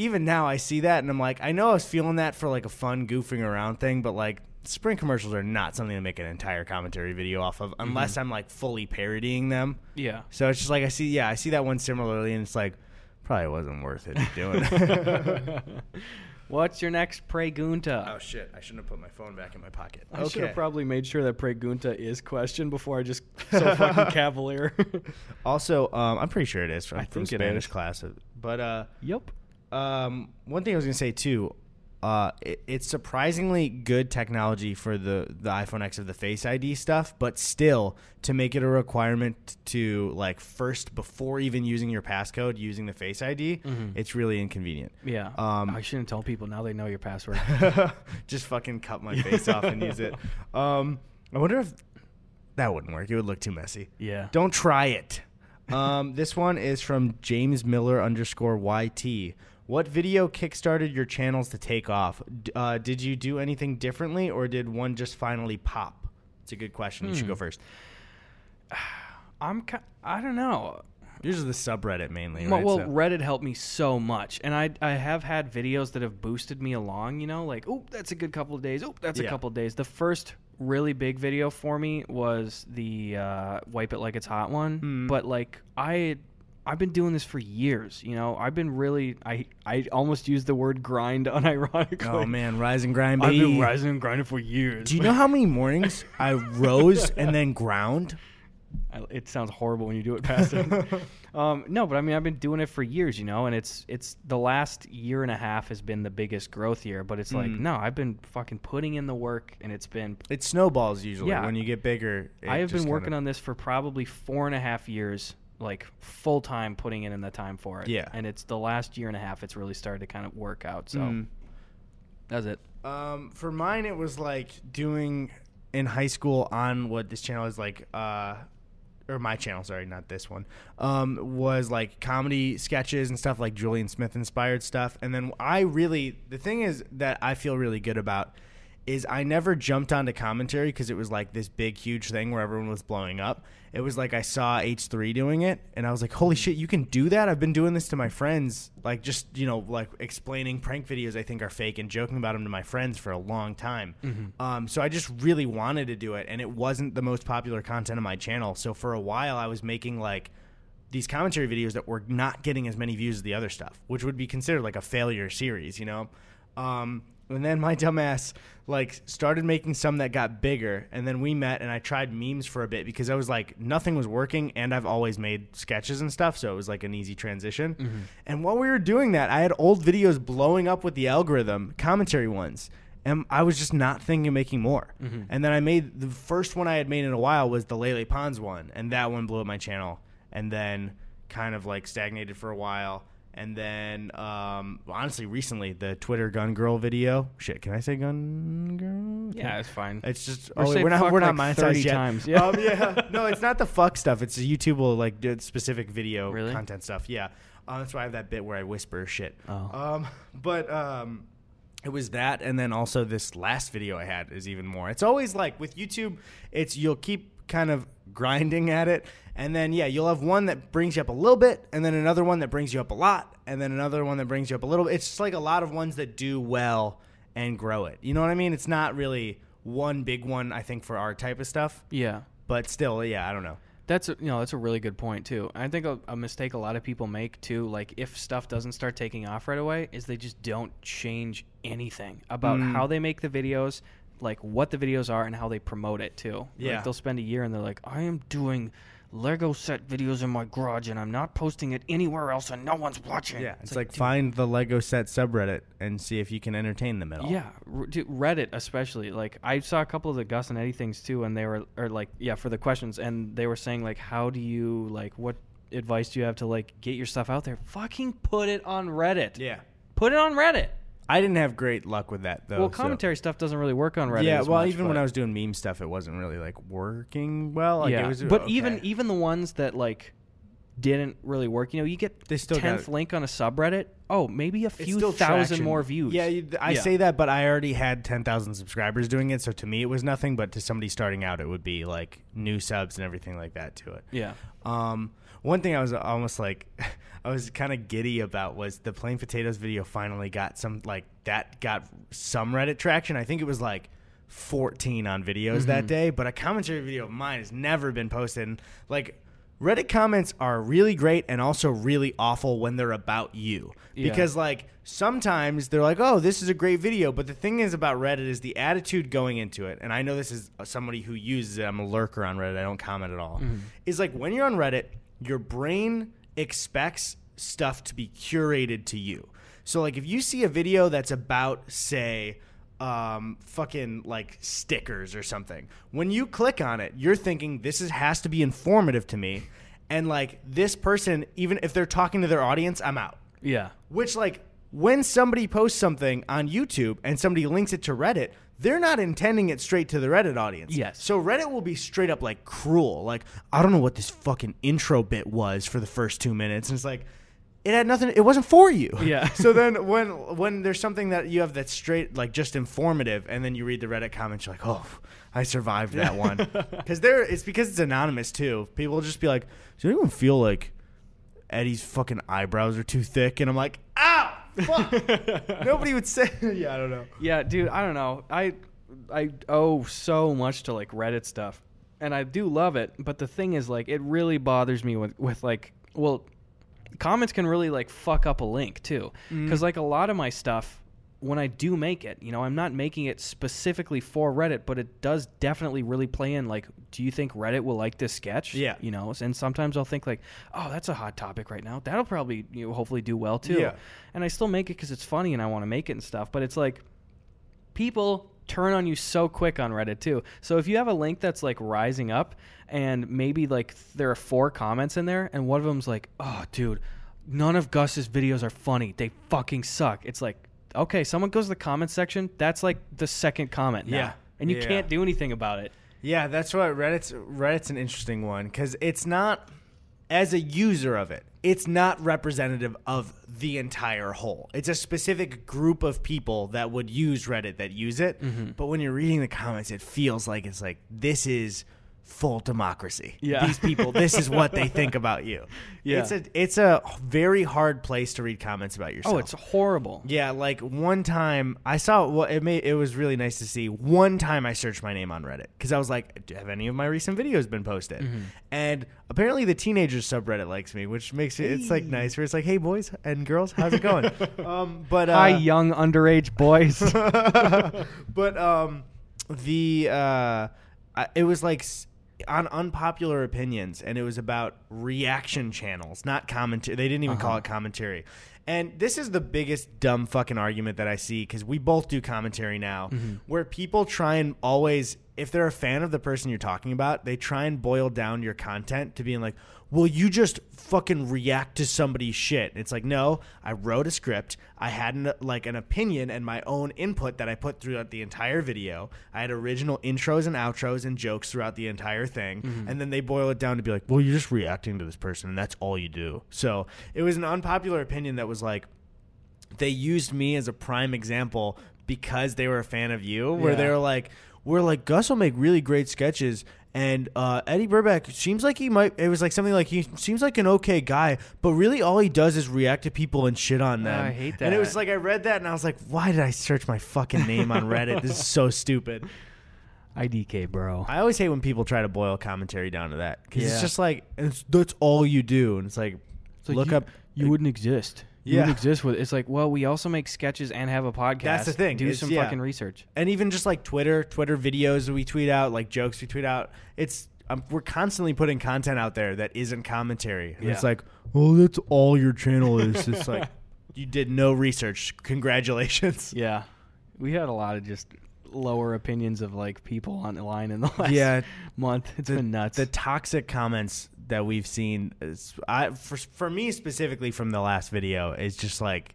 even now I see that and I'm like, I know I was feeling that for like a fun goofing around thing, but like Sprint commercials are not something to make an entire commentary video off of unless I'm like fully parodying them. yeah. So it's just like I see, yeah, I see that one similarly, and it's like probably wasn't worth it doing. [LAUGHS] What's your next pregunta? oh shit! I shouldn't have put my phone back in my pocket. I should have probably made sure that pregunta is question before I just [LAUGHS] so fucking [LAUGHS] cavalier. also, um, I'm pretty sure it is from, I from think Spanish is. class, but uh, yep. Um, one thing I was gonna say too, uh, it, it's surprisingly good technology for the the iPhone X of the Face ID stuff, but still to make it a requirement to like first before even using your passcode using the Face ID, it's really inconvenient. Yeah. Um, I shouldn't tell people now they know your password. [LAUGHS] just fucking cut my [LAUGHS] face off and use it. Um, I wonder if that wouldn't work. It would look too messy. yeah. Don't try it. Um, [LAUGHS] this one is from James Miller underscore YT. What video kickstarted your channels to take off? Uh, did you do anything differently, or did one just finally pop? It's a good question. You should go first. [SIGHS] I'm ki- I don't know. Is the subreddit mainly, Well, right? well, So- Reddit helped me so much, and I I have had videos that have boosted me along. You know, like oh, that's a good couple of days. Oh, that's a couple of days. The first really big video for me was the uh, wipe it like it's hot one. Hmm. But like I. I've been doing this for years, you know. I've been really I I almost used the word grind [LAUGHS] unironically. oh man, rise and grind, I've been rising and grinding for years. Do you know how many mornings I rose [LAUGHS] and then ground? I- it sounds horrible when you do it past it. [LAUGHS] um, no, but I mean, I've been doing it for years, you know, and it's it's the last year and a half has been the biggest growth year. But it's like, Mm. no, I've been fucking putting in the work, and it's been. It snowballs usually Yeah. when you get bigger. I have been working on this for probably four and a half years, like full time, putting in the time for it. Yeah. and it's the last year and a half it's really started to kind of work out. So Mm. that's it. Um, for mine, it was like doing in high school on what this channel is like, uh, or my channel, sorry, not this one, um, was like comedy sketches and stuff like Julian Smith inspired stuff. And then I really, the thing is that I feel really good about is I never jumped onto commentary because it was like this big, huge thing where everyone was blowing up. It was like I saw H3 doing it, and I was like, holy shit, you can do that? I've been doing this to my friends, like just, you know, like explaining prank videos I think are fake and joking about them to my friends for a long time. Um, so I just really wanted to do it, and it wasn't the most popular content on my channel. So for a while, I was making like these commentary videos that were not getting as many views as the other stuff, which would be considered like a failure series, you know? Um, and then my [LAUGHS] dumbass like started making some that got bigger, and then we met and I tried memes for a bit because I was like nothing was working, and I've always made sketches and stuff, so it was like an easy transition. Mm-hmm. And while we were doing that, I had old videos blowing up with the algorithm, commentary ones. And I was just not thinking of making more. Mm-hmm. And then I made the first one I had made in a while was the Lele Pons one, and that one blew up my channel. And then kind of like stagnated for a while. And then, um, honestly, recently the Twitter gun girl video. Shit, can I say gun girl? Yeah, it's fine. It's just oh, we're not we're not like monetized 30 yet. times, yeah. Um, yeah. [LAUGHS] No, it's not the fuck stuff. It's the YouTube will like do specific video Really? content stuff. Yeah. Uh, that's why I have that bit where I whisper shit. Oh. Um, but um, it was that, and then also this last video I had is even more. It's always like with YouTube, it's you'll keep kind of grinding at it, and then yeah, you'll have one that brings you up a little bit, and then another one that brings you up a lot, and then another one that brings you up a little bit. It's just like a lot of ones that do well and grow it. You know what I mean? It's not really one big one. I think for our type of stuff, yeah. but still, yeah, I don't know. That's a, you know that's a really good point too. I think a, a mistake a lot of people make too, like if stuff doesn't start taking off right away, is they just don't change anything about Mm. how they make the videos, like what the videos are, and how they promote it too. Yeah. like they'll spend a year and they're like, I am doing Lego set videos in my garage and I'm not posting it anywhere else and no one's watching. Yeah, it's, like, find the Lego set subreddit and see if you can entertain them at all. Yeah, r- dude, Reddit especially. Like I saw a couple of the Gus and Eddy things too, and they were or like yeah for the questions, and they were saying like, how do you like what advice do you have to like get your stuff out there? Fucking put it on Reddit. yeah. Put it on Reddit. I didn't have great luck with that though. well, so- commentary stuff doesn't really work on Reddit. Yeah, well, much, even when I was doing meme stuff, it wasn't really like working well. Like, yeah, it was, but okay. even even the ones that like didn't really work, you know, you get got tenth link on a subreddit. Oh, maybe a few thousand traction. more views. Yeah, you, I Yeah. say that, but I already had ten thousand subscribers doing it, so to me it was nothing. But to somebody starting out, it would be like new subs and everything like that to it. Yeah. Um, one thing I was almost like, [LAUGHS] I was kind of giddy about was the plain potatoes video finally got some like that got some Reddit traction. I think it was like 14 on videos that mm-hmm. day, but a commentary video of mine has never been posted. And, like Reddit comments are really great and also really awful when they're about you Yeah. because like sometimes they're like, "Oh, this is a great video," but the thing is about Reddit is the attitude going into it. And I know this is somebody who uses it. I'm a lurker on Reddit. I don't comment at all. Mm-hmm. Is like when you're on Reddit, your brain expects stuff to be curated to you. So like if you see a video that's about say um, fucking like stickers or something. When you click on it, you're thinking this is has to be informative to me, and like this person, even if they're talking to their audience, I'm out. Yeah. Which like when somebody posts something on YouTube and somebody links it to Reddit, they're not intending it straight to the Reddit audience. Yes. So Reddit will be straight up like cruel. Like, I don't know what this fucking intro bit was for the first two minutes. And it's like, it had nothing it wasn't for you. Yeah. [LAUGHS] so then when when there's something that you have that's straight like just informative and then you read the Reddit comments, you're like, Oh, I survived that one. [LAUGHS] Because there it's because it's anonymous too. People will just be like, Does anyone feel like Eddy's fucking eyebrows are too thick? And I'm like, Ow! Fuck. [LAUGHS] Nobody would say [LAUGHS] Yeah, I don't know. Yeah, dude, I don't know. I I owe so much to like Reddit stuff. And I do love it, but the thing is like it really bothers me with with like well comments can really like fuck up a link too. Mm-hmm. Cuz like a lot of my stuff when I do make it, you know, I'm not making it specifically for Reddit, but it does definitely really play in like do you think Reddit will like this sketch? Yeah. You know, and sometimes I'll think like, "Oh, that's a hot topic right now. That'll probably, you know, hopefully do well too." Yeah. And I still make it cuz it's funny and I want to make it and stuff, but it's like people turn on you so quick on Reddit too. So if you have a link that's like rising up and maybe like there are four comments in there and one of them's like, "Oh, dude, none of Gus's videos are funny. They fucking suck." It's like, "Okay, someone goes to the comment section, that's like the second comment now. Yeah. And you Yeah. can't do anything about it." Yeah, that's what Reddit's Reddit's an interesting one because it's not as a user of it, it's not representative of the entire whole. It's a specific group of people that would use Reddit that use it. Mm-hmm. But when you're reading the comments, it feels like it's like this is full democracy. Yeah. These people, this is what they think [LAUGHS] about you. Yeah. It's a it's a very hard place to read comments about yourself. Oh, it's horrible. Yeah, like one time I saw well, it made it was really nice to see. One time I searched my name on Reddit because I was like, have any of my recent videos been posted? Mm-hmm. And apparently the teenagers subreddit likes me, which makes it it's like nice. Where it's like, hey boys and girls, how's it going? [LAUGHS] um, but uh, Hi, young underage boys. [LAUGHS] but um, the uh, it was like on unpopular opinions, and it was about reaction channels, not commentary. They didn't even call uh-huh. it commentary. And this is the biggest dumb fucking argument that I see because we both do commentary now, mm-hmm. where people try and always, if they're a fan of the person you're talking about, they try and boil down your content to being like, well, you just fucking react to somebody's shit. It's like, no, I wrote a script. I had an, like an opinion and my own input that I put throughout the entire video. I had original intros and outros and jokes throughout the entire thing. Mm-hmm. And then they boil it down to be like, well, you're just reacting to this person and that's all you do. So it was an unpopular opinion that was like, they used me as a prime example because they were a fan of you, where Yeah. they were like, we're like, Gus will make really great sketches. And uh, Eddy Burback seems like he might. It was like something like he seems like an okay guy, but really all he does is react to people and shit on them. I hate that. And it was like I read that and I was like, why did I search my fucking name on Reddit? this is so stupid. [LAUGHS] IDK, bro. I always hate when people try to boil commentary down to that because it's just like it's, that's all you do, and it's like So look you, up. You wouldn't exist. You Yeah. wouldn't exist with. It's like, well, we also make sketches and have a podcast. That's the thing, Do is- some yeah. fucking research. and even just like Twitter, Twitter videos we tweet out, like jokes we tweet out. It's um, we're constantly putting content out there that isn't commentary. And It's like, oh, that's all your channel is. It's like [LAUGHS] you did no research. Congratulations. [LAUGHS] Yeah, we had a lot of just lower opinions of like people on the line in the [LAUGHS] last Yeah, month. It's the, been nuts. The toxic comments that we've seen, is, I for for me specifically from the last video, is just like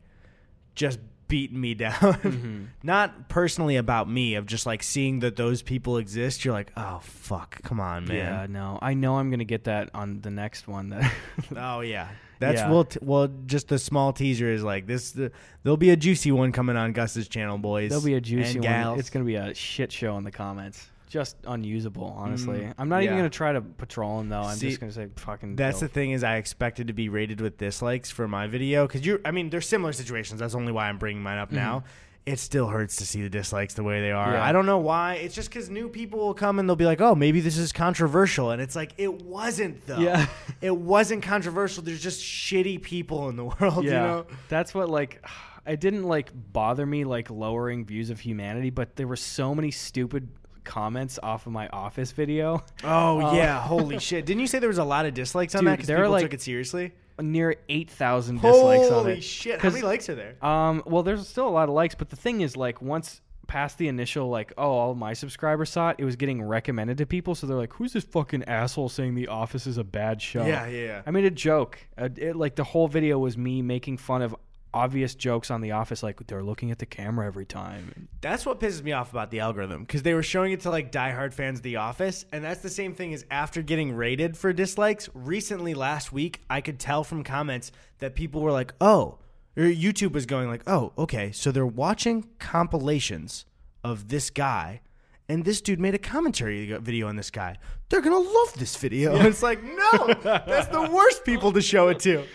just beating me [LAUGHS] down. Mm-hmm. Not personally about me, of just like seeing that those people exist. You're like, oh fuck, come on, man. Yeah, no, I know I'm gonna get that on the next one. That [LAUGHS] [LAUGHS] Oh yeah, that's Yeah. well. T- well, just the small teaser is like this. The, there'll be a juicy one coming on Gus's channel, boys. there'll be a juicy one. It's gonna be a shit show in the comments. Just unusable, honestly. I'm not even Mm, gonna try to patrol him though. I'm See, just gonna say fucking. That's go. the thing is I expected to be rated with dislikes for my video because you're. I mean, there's similar situations. That's only why I'm bringing mine up now. It still hurts to see the dislikes the way they are. Mm-hmm. Yeah. I don't know why. It's just because new people will come and they'll be like, "Oh, maybe this is controversial," and it's like it wasn't though. Yeah. [LAUGHS] it wasn't controversial. There's just shitty people in the [LAUGHS] world. yeah, You know. that's what like. [SIGHS] It didn't like bother me like lowering views of humanity, but there were so many stupid comments off of my office video. [LAUGHS] Oh Uh, yeah, holy shit! Didn't you say there was a lot of dislikes on Dude, that because people like- took it seriously? near eight thousand dislikes on Holy shit! How many likes are there? Um, well, there's still a lot of likes, but the thing is, like, once past the initial, like, oh, all my subscribers saw it, it was getting recommended to people. So they're like, who's this fucking asshole saying The Office is a bad show? Yeah, yeah, yeah. I made a joke. Uh, it, like, the whole video was me making fun of obvious jokes on The Office, like, they're looking at the camera every time. That's what pisses me off about the algorithm because they were showing it to like diehard fans of The Office, and that's the same thing as after getting rated for dislikes. Recently, last week, I could tell from comments that people were like, "Oh," or YouTube was going like, "Oh, okay, so they're watching compilations of this guy." And this dude made a commentary video on this guy. They're gonna love this video. And it's like, no, that's the worst people to show it to.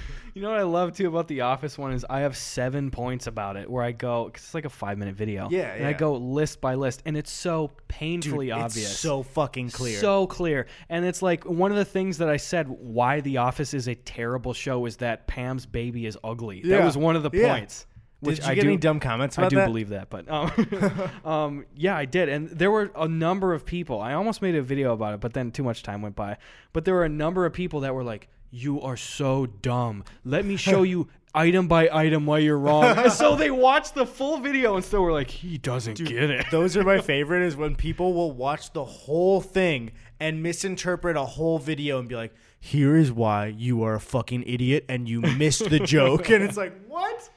You know what I love too about the Office one is I have seven points about it where I go because it's like a five minute video. Yeah, and I go list by list, and it's so Dude, painfully it's obvious. so fucking clear. So clear. And it's like one of the things that I said why The Office is a terrible show is that Pam's baby is ugly. Yeah. That was one of the Yeah. points. Did Which you I get do, any dumb comments I do that? believe that, but um, [LAUGHS] [LAUGHS] um, yeah, I did, and there were a number of people. I almost made a video about it, but then too much time went by. But there were a number of people that were like, "You are so dumb. Let me show [LAUGHS] you item by item why you're wrong." [LAUGHS] and so they watched the full video and still were like, "He doesn't get it." Those are my [LAUGHS] favorite is when people will watch the whole thing and misinterpret a whole video and be like, here is why you are a fucking idiot and you missed the joke. and it's like, what?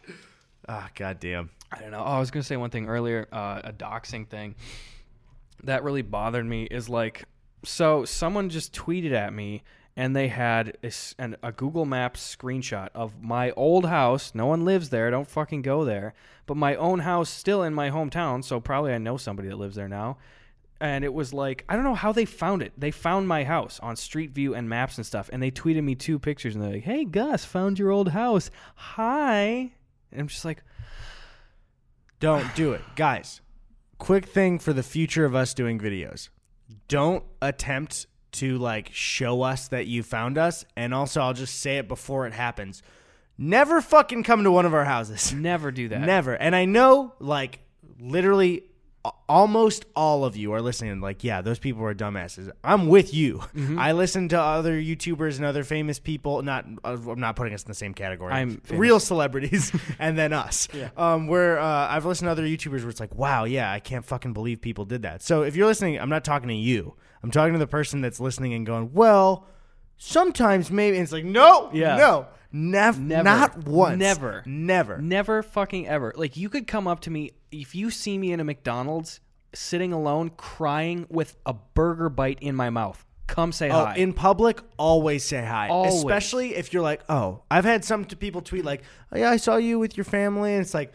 Ah, goddamn. I don't know. Oh, I was gonna say one thing earlier, uh, a doxing thing that really bothered me is like, so someone just tweeted at me and they had a, an- a Google Maps screenshot of my old house. No one lives there. Don't fucking go there. But my own house still in my hometown, so probably I know somebody that lives there now. And it was like I don't know how they found it. They found my house on Street View and maps and stuff, and they tweeted me two pictures, and they're like, "Hey Gus, found your old house. Hi." And I'm just like, Don't do it. Guys, quick thing for the future of us doing videos. Don't attempt to like show us that you found us. And also, I'll just say it before it happens. Never fucking come to one of our houses. never do that. Never. And I know, like, literally, almost all of you are listening. Like, yeah, those people are dumbasses. I'm with you. Mm-hmm. I listen to other YouTubers and other famous people. Not, uh, I'm not putting us in the same category. I'm real [LAUGHS] celebrities, [LAUGHS] and then us. Um, where uh, I've listened to other YouTubers where it's like, wow, yeah, I can't fucking believe people did that. So if you're listening, I'm not talking to you. I'm talking to the person that's listening and going, well, sometimes maybe. And it's like, no, Yeah. no. Nev- Never. Not once. Never. Never. Never fucking ever. Like you could come up to me if you see me in a McDonald's sitting alone crying with a burger bite in my mouth. Come say Oh, hi. in public, always say hi. Always. Especially if you're like, oh, I've had some people tweet like, oh, yeah, I saw you with your family. And it's like,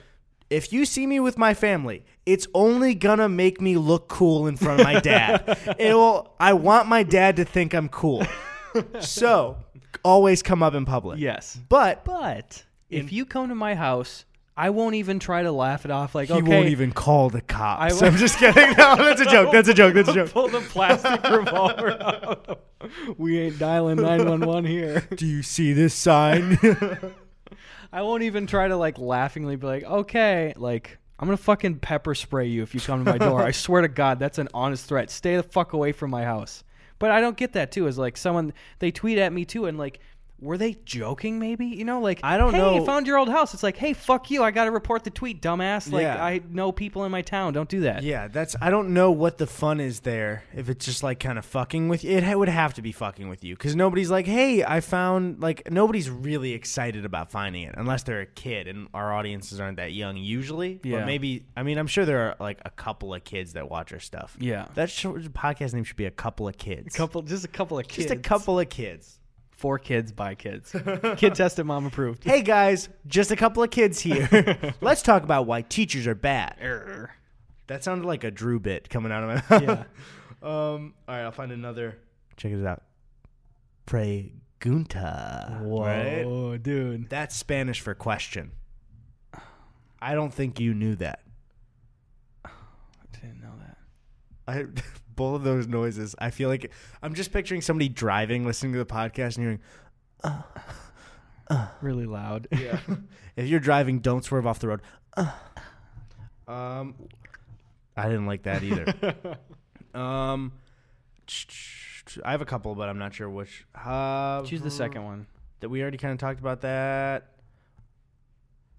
if you see me with my family, it's only gonna make me look cool in front of my dad. [LAUGHS] it will. I want my dad to think I'm cool. [LAUGHS] so, always come up in public. yes. But But if you come to my house, I won't even try to laugh it off like he okay. won't even call the cops. I [LAUGHS] I am just kidding. No, that's a joke. [LAUGHS] That's a joke. That's a joke. pull the plastic [LAUGHS] revolver out. We ain't dialing 911 here. Do you see this sign? I won't even try to like laughingly be like, okay, like I'm gonna fucking pepper spray you if you come to my door. I swear to God, that's an honest threat. Stay the fuck away from my house. But I don't get that too. Is like someone they tweet at me too, and like, were they joking? Maybe you know, like I don't know hey, know. found your old house. It's like, hey, fuck you. I got to report the tweet, dumbass. Like Yeah. I know people in my town. Don't do that. Yeah, that's. I don't know what the fun is there. If it's just like kind of fucking with you, it ha- would have to be fucking with you because nobody's like, "Hey, I found." Like nobody's really excited about finding it unless they're a kid, and our audiences aren't that young usually. Yeah. But maybe. I mean, I'm sure there are like a couple of kids that watch our stuff. Yeah. That sh- podcast name should be a couple of kids. couple, just a couple of kids. just a couple of kids. Four kids by kids. [LAUGHS] Kid tested, mom approved. Hey guys, just a couple of kids here. [LAUGHS] Let's talk about why teachers are bad. Err. That sounded like a Drew bit coming out of my mouth. Yeah. [LAUGHS] Um. All right, I'll find another. Check it out. Pregunta. Right? Whoa, dude. That's Spanish for question. I don't think you knew that. [SIGHS] I didn't know that. I both of those noises. I feel like I'm just picturing somebody driving, listening to the podcast, and hearing. Really loud. [LAUGHS] Yeah. [LAUGHS] if you're driving, don't swerve off the road. um, I didn't like that either. [LAUGHS] um, I have a couple, but I'm not sure which. Uh, Choose the second one. that we already kind of talked about that.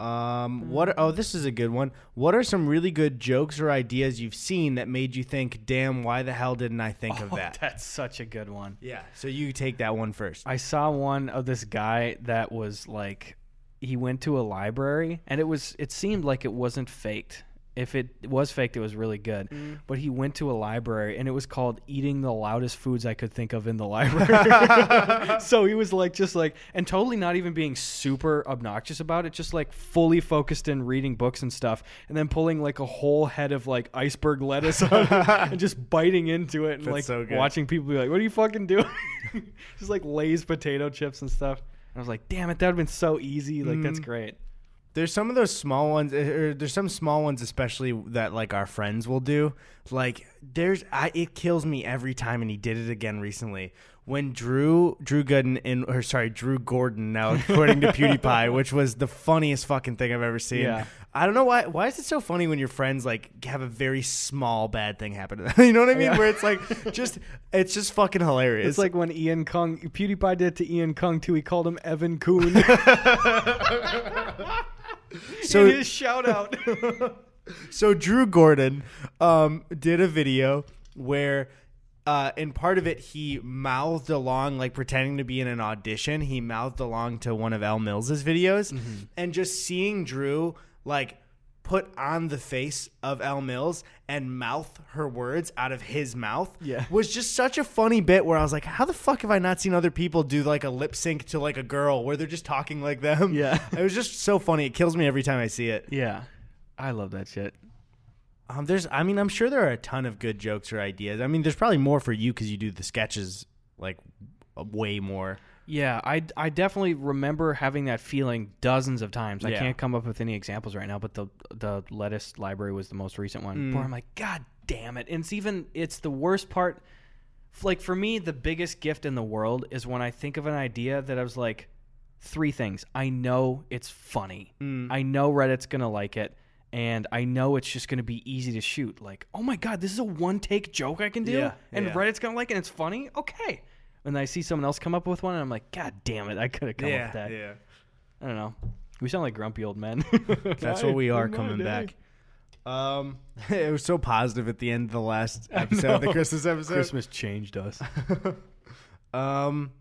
Um, what? Are, oh, this is a good one. What are some really good jokes or ideas you've seen that made you think, "Damn, why the hell didn't I think of Oh, that?" [LAUGHS] That's such a good one. Yeah. So you take that one first. I saw one of this guy that was like he went to a library and it was it seemed like it wasn't faked. If it was faked, it was really good. But he went to a library and it was called eating the loudest foods I could think of in the [LAUGHS] library. [LAUGHS] so he was like just like and totally not even being super obnoxious about it, just like fully focused in reading books and stuff and then pulling like a whole head of like iceberg lettuce [LAUGHS] and just biting into it and That's like so watching people be like, "What are you fucking doing?" just like Lay's potato chips and stuff. I was like, "Damn it, that would have been so easy." Like that's Mm. great. There's some of those small ones, eh, or there's some small ones, especially that like our friends will do. Like there's, I it kills me every time, and he did it again recently when Drew Drew Gooden in or sorry Drew Gordon now [LAUGHS] according to PewDiePie, which was the funniest fucking thing I've ever seen. Yeah. I don't know why. Why is it so funny when your friends like have a very small bad thing happen to them? [LAUGHS] you know what I mean? Yeah. Where it's like just it's just fucking hilarious. It's like when Ian Kung PewDiePie did to Ian Kung too. He called him Evan Kuhn. [LAUGHS] [LAUGHS] so his shout out. [LAUGHS] So Drew Gordon um, did a video where, uh, in part of it, he mouthed along, like pretending to be in an audition. He mouthed along to one of Elle Mills's videos, Mm-hmm. and just seeing Drew like put on the face of Elle Mills and mouth her words out of his mouth Yeah. was just such a funny bit where I was like, how the fuck have I not seen other people do like a lip sync to like a girl where they're just talking like them? Yeah. [LAUGHS] It was just so funny. It kills me every time I see it. yeah, I love that shit. Um, there's, I mean, I'm sure there are a ton of good jokes or ideas. I mean, there's probably more for you because you do the sketches like way more. Yeah, I, I definitely remember having that feeling dozens of times. I Yeah. can't come up with any examples right now, but the the lettuce library was the most recent one. Mm. Where I'm like, God damn it! And it's even it's the worst part. F- Like for me, the biggest gift in the world is when I think of an idea that I was like, three things. I know it's funny. Mm. I know Reddit's gonna like it. And I know it's just going to be easy to shoot. Like, oh my God, this is a one take joke I can do? Yeah, and yeah. Reddit's going to like it and it's funny? Okay. And then I see someone else come up with one, and I'm like, God damn it, I could have come up with that. yeah. I don't know. We sound like grumpy old men. [LAUGHS] That's what we are coming day. back. Um, [LAUGHS] it was so positive at the end of the last [LAUGHS] episode, the. Christmas episode. Christmas changed us. Um,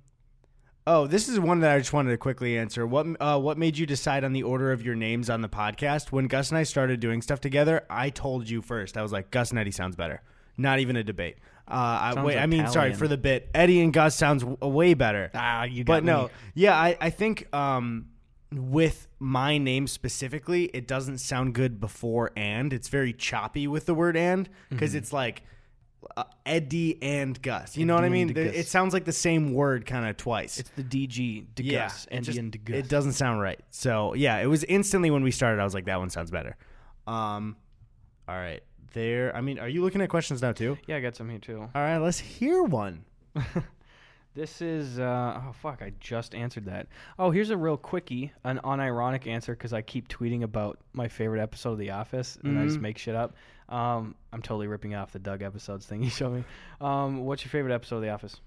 oh, this is one that I just wanted to quickly answer. What uh, what made you decide on the order of your names on the podcast? When Gus and I started doing stuff together, I told you first. I was like, Gus and Eddy sounds better. Not even a debate. Uh, I, wait, I mean, sorry for the bit. Eddy and Gus sounds w- way better. ah, you got but no, yeah, I, I think um, with my name specifically, it doesn't sound good before and. It's very choppy with the word and because it's like uh, Eddy and Gus. You know what I Eddy mean? and There- Gus. it sounds like the same word kind of twice. It's the DG, de yeah, Gus, it, and just- Gus. it doesn't sound right. So yeah, it was instantly when we started. I was like, that one sounds better. Um, all right, there. I mean, are you looking at questions now too? Yeah, I got some here too. All right, let's hear one. [LAUGHS] This is uh, oh fuck! I just answered that. Oh, here's a real quickie, an unironic answer because I keep tweeting about my favorite episode of The Office and I just Mhm. make shit up. Um, I'm totally ripping off the Doug episodes thing you showed me. Um, what's your favorite episode of The Office?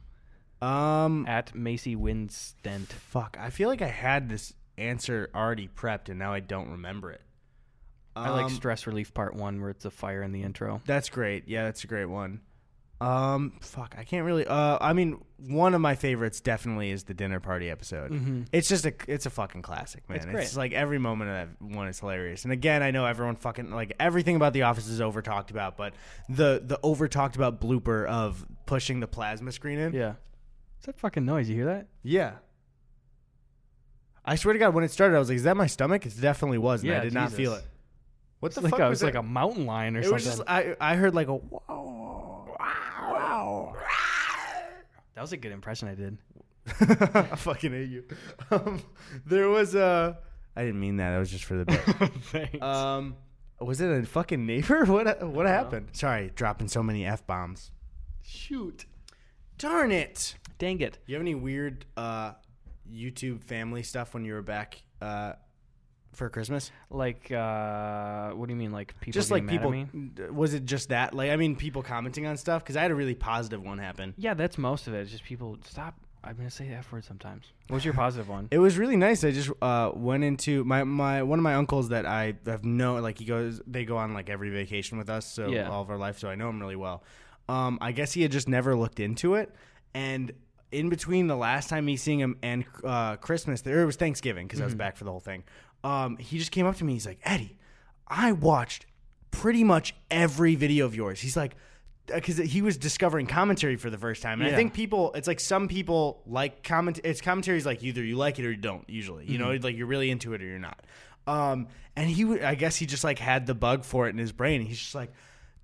Um, At Macy Winstent. Fuck, I feel like I had this answer already prepped and now I don't remember it. I like Um, Stress Relief Part One where it's a fire in the intro. That's great. Yeah, that's a great one. Um, fuck, I can't really. Uh, I mean, one of my favorites definitely is the dinner party episode. Mhm. It's just a, it's a fucking classic, man. It's It's, like every moment of that one is hilarious. And again, I know everyone fucking like everything about The Office is over talked about, but the the over talked about blooper of pushing the plasma screen in. Yeah. Is that fucking noise? You hear that? Yeah. I swear to God, when it started, I was like, "Is that my stomach?" It definitely was, and I Yeah, did not feel it. What It's the like fuck a, was it's like a mountain lion or It something. was just I I heard like a wow, wow. that was a good impression I did. [LAUGHS] I fucking hate you. Um, there was a. I didn't mean that. That was just for the bit. [LAUGHS] Thanks. um, was it a fucking neighbor? [LAUGHS] What what know. happened? Sorry, dropping so many f bombs. Shoot. Darn it! Dang it. You have any weird uh, YouTube family stuff when you were back uh, for Christmas? Like, uh, what do you mean? Like people just like people. Was it just that? Like, I mean, people commenting on stuff because I had a really positive one happen. Yeah, that's most of it. It's just people stop I'm gonna say the F word sometimes. What's your positive one? It was really nice. I just uh, went into my, my one of my uncles that I have known. Like he goes, they go on like every vacation with us, so Yeah. all of our life. So I know him really well. Um, I guess he had just never looked into it, and in between the last time me seeing him and uh, Christmas, there it was Thanksgiving because I was back for the whole thing. Um, he just came up to me. He's like, Eddy, I watched pretty much every video of yours. He's like, because he was discovering commentary for the first time, and I think people, it's like some people like comment. It's commentaries like either you like it or you don't. Usually, you Mm-hmm. know, like you're really into it or you're not. Um, and he, would- I guess he just like had the bug for it in his brain. He's just like.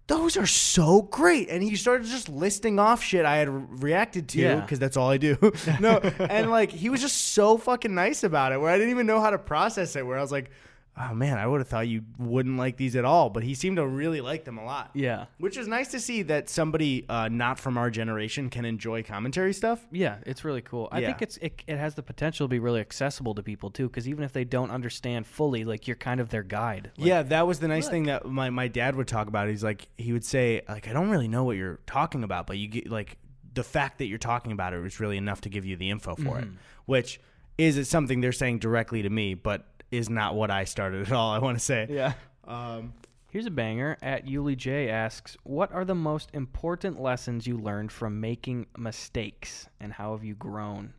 Those are so great, and he started just listing off shit I had re- reacted to Yeah. because that's all I do. [LAUGHS] no, and like he was just so fucking nice about it, where I didn't even know how to process it. Where I was like, "Oh man, I would have thought you wouldn't like these at all," but he seemed to really like them a lot. Yeah. Which is nice to see that somebody uh, not from our generation can enjoy commentary stuff. Yeah, it's really cool. I Yeah. think it's it, it has the potential to be really accessible to people too, because even if they don't understand fully, like you're kind of their guide. Like, yeah, that was the nice thing that my, my dad would talk about. He's like, he would say, like, I don't really know what you're talking about, but you get like the fact that you're talking about it was really enough to give you the info for it, which is it something they're saying directly to me, but is not what I started at all. I want to say. Yeah. Um, Here's a banger. At Yuli J asks, "What are the most important lessons you learned from making mistakes, and how have you grown,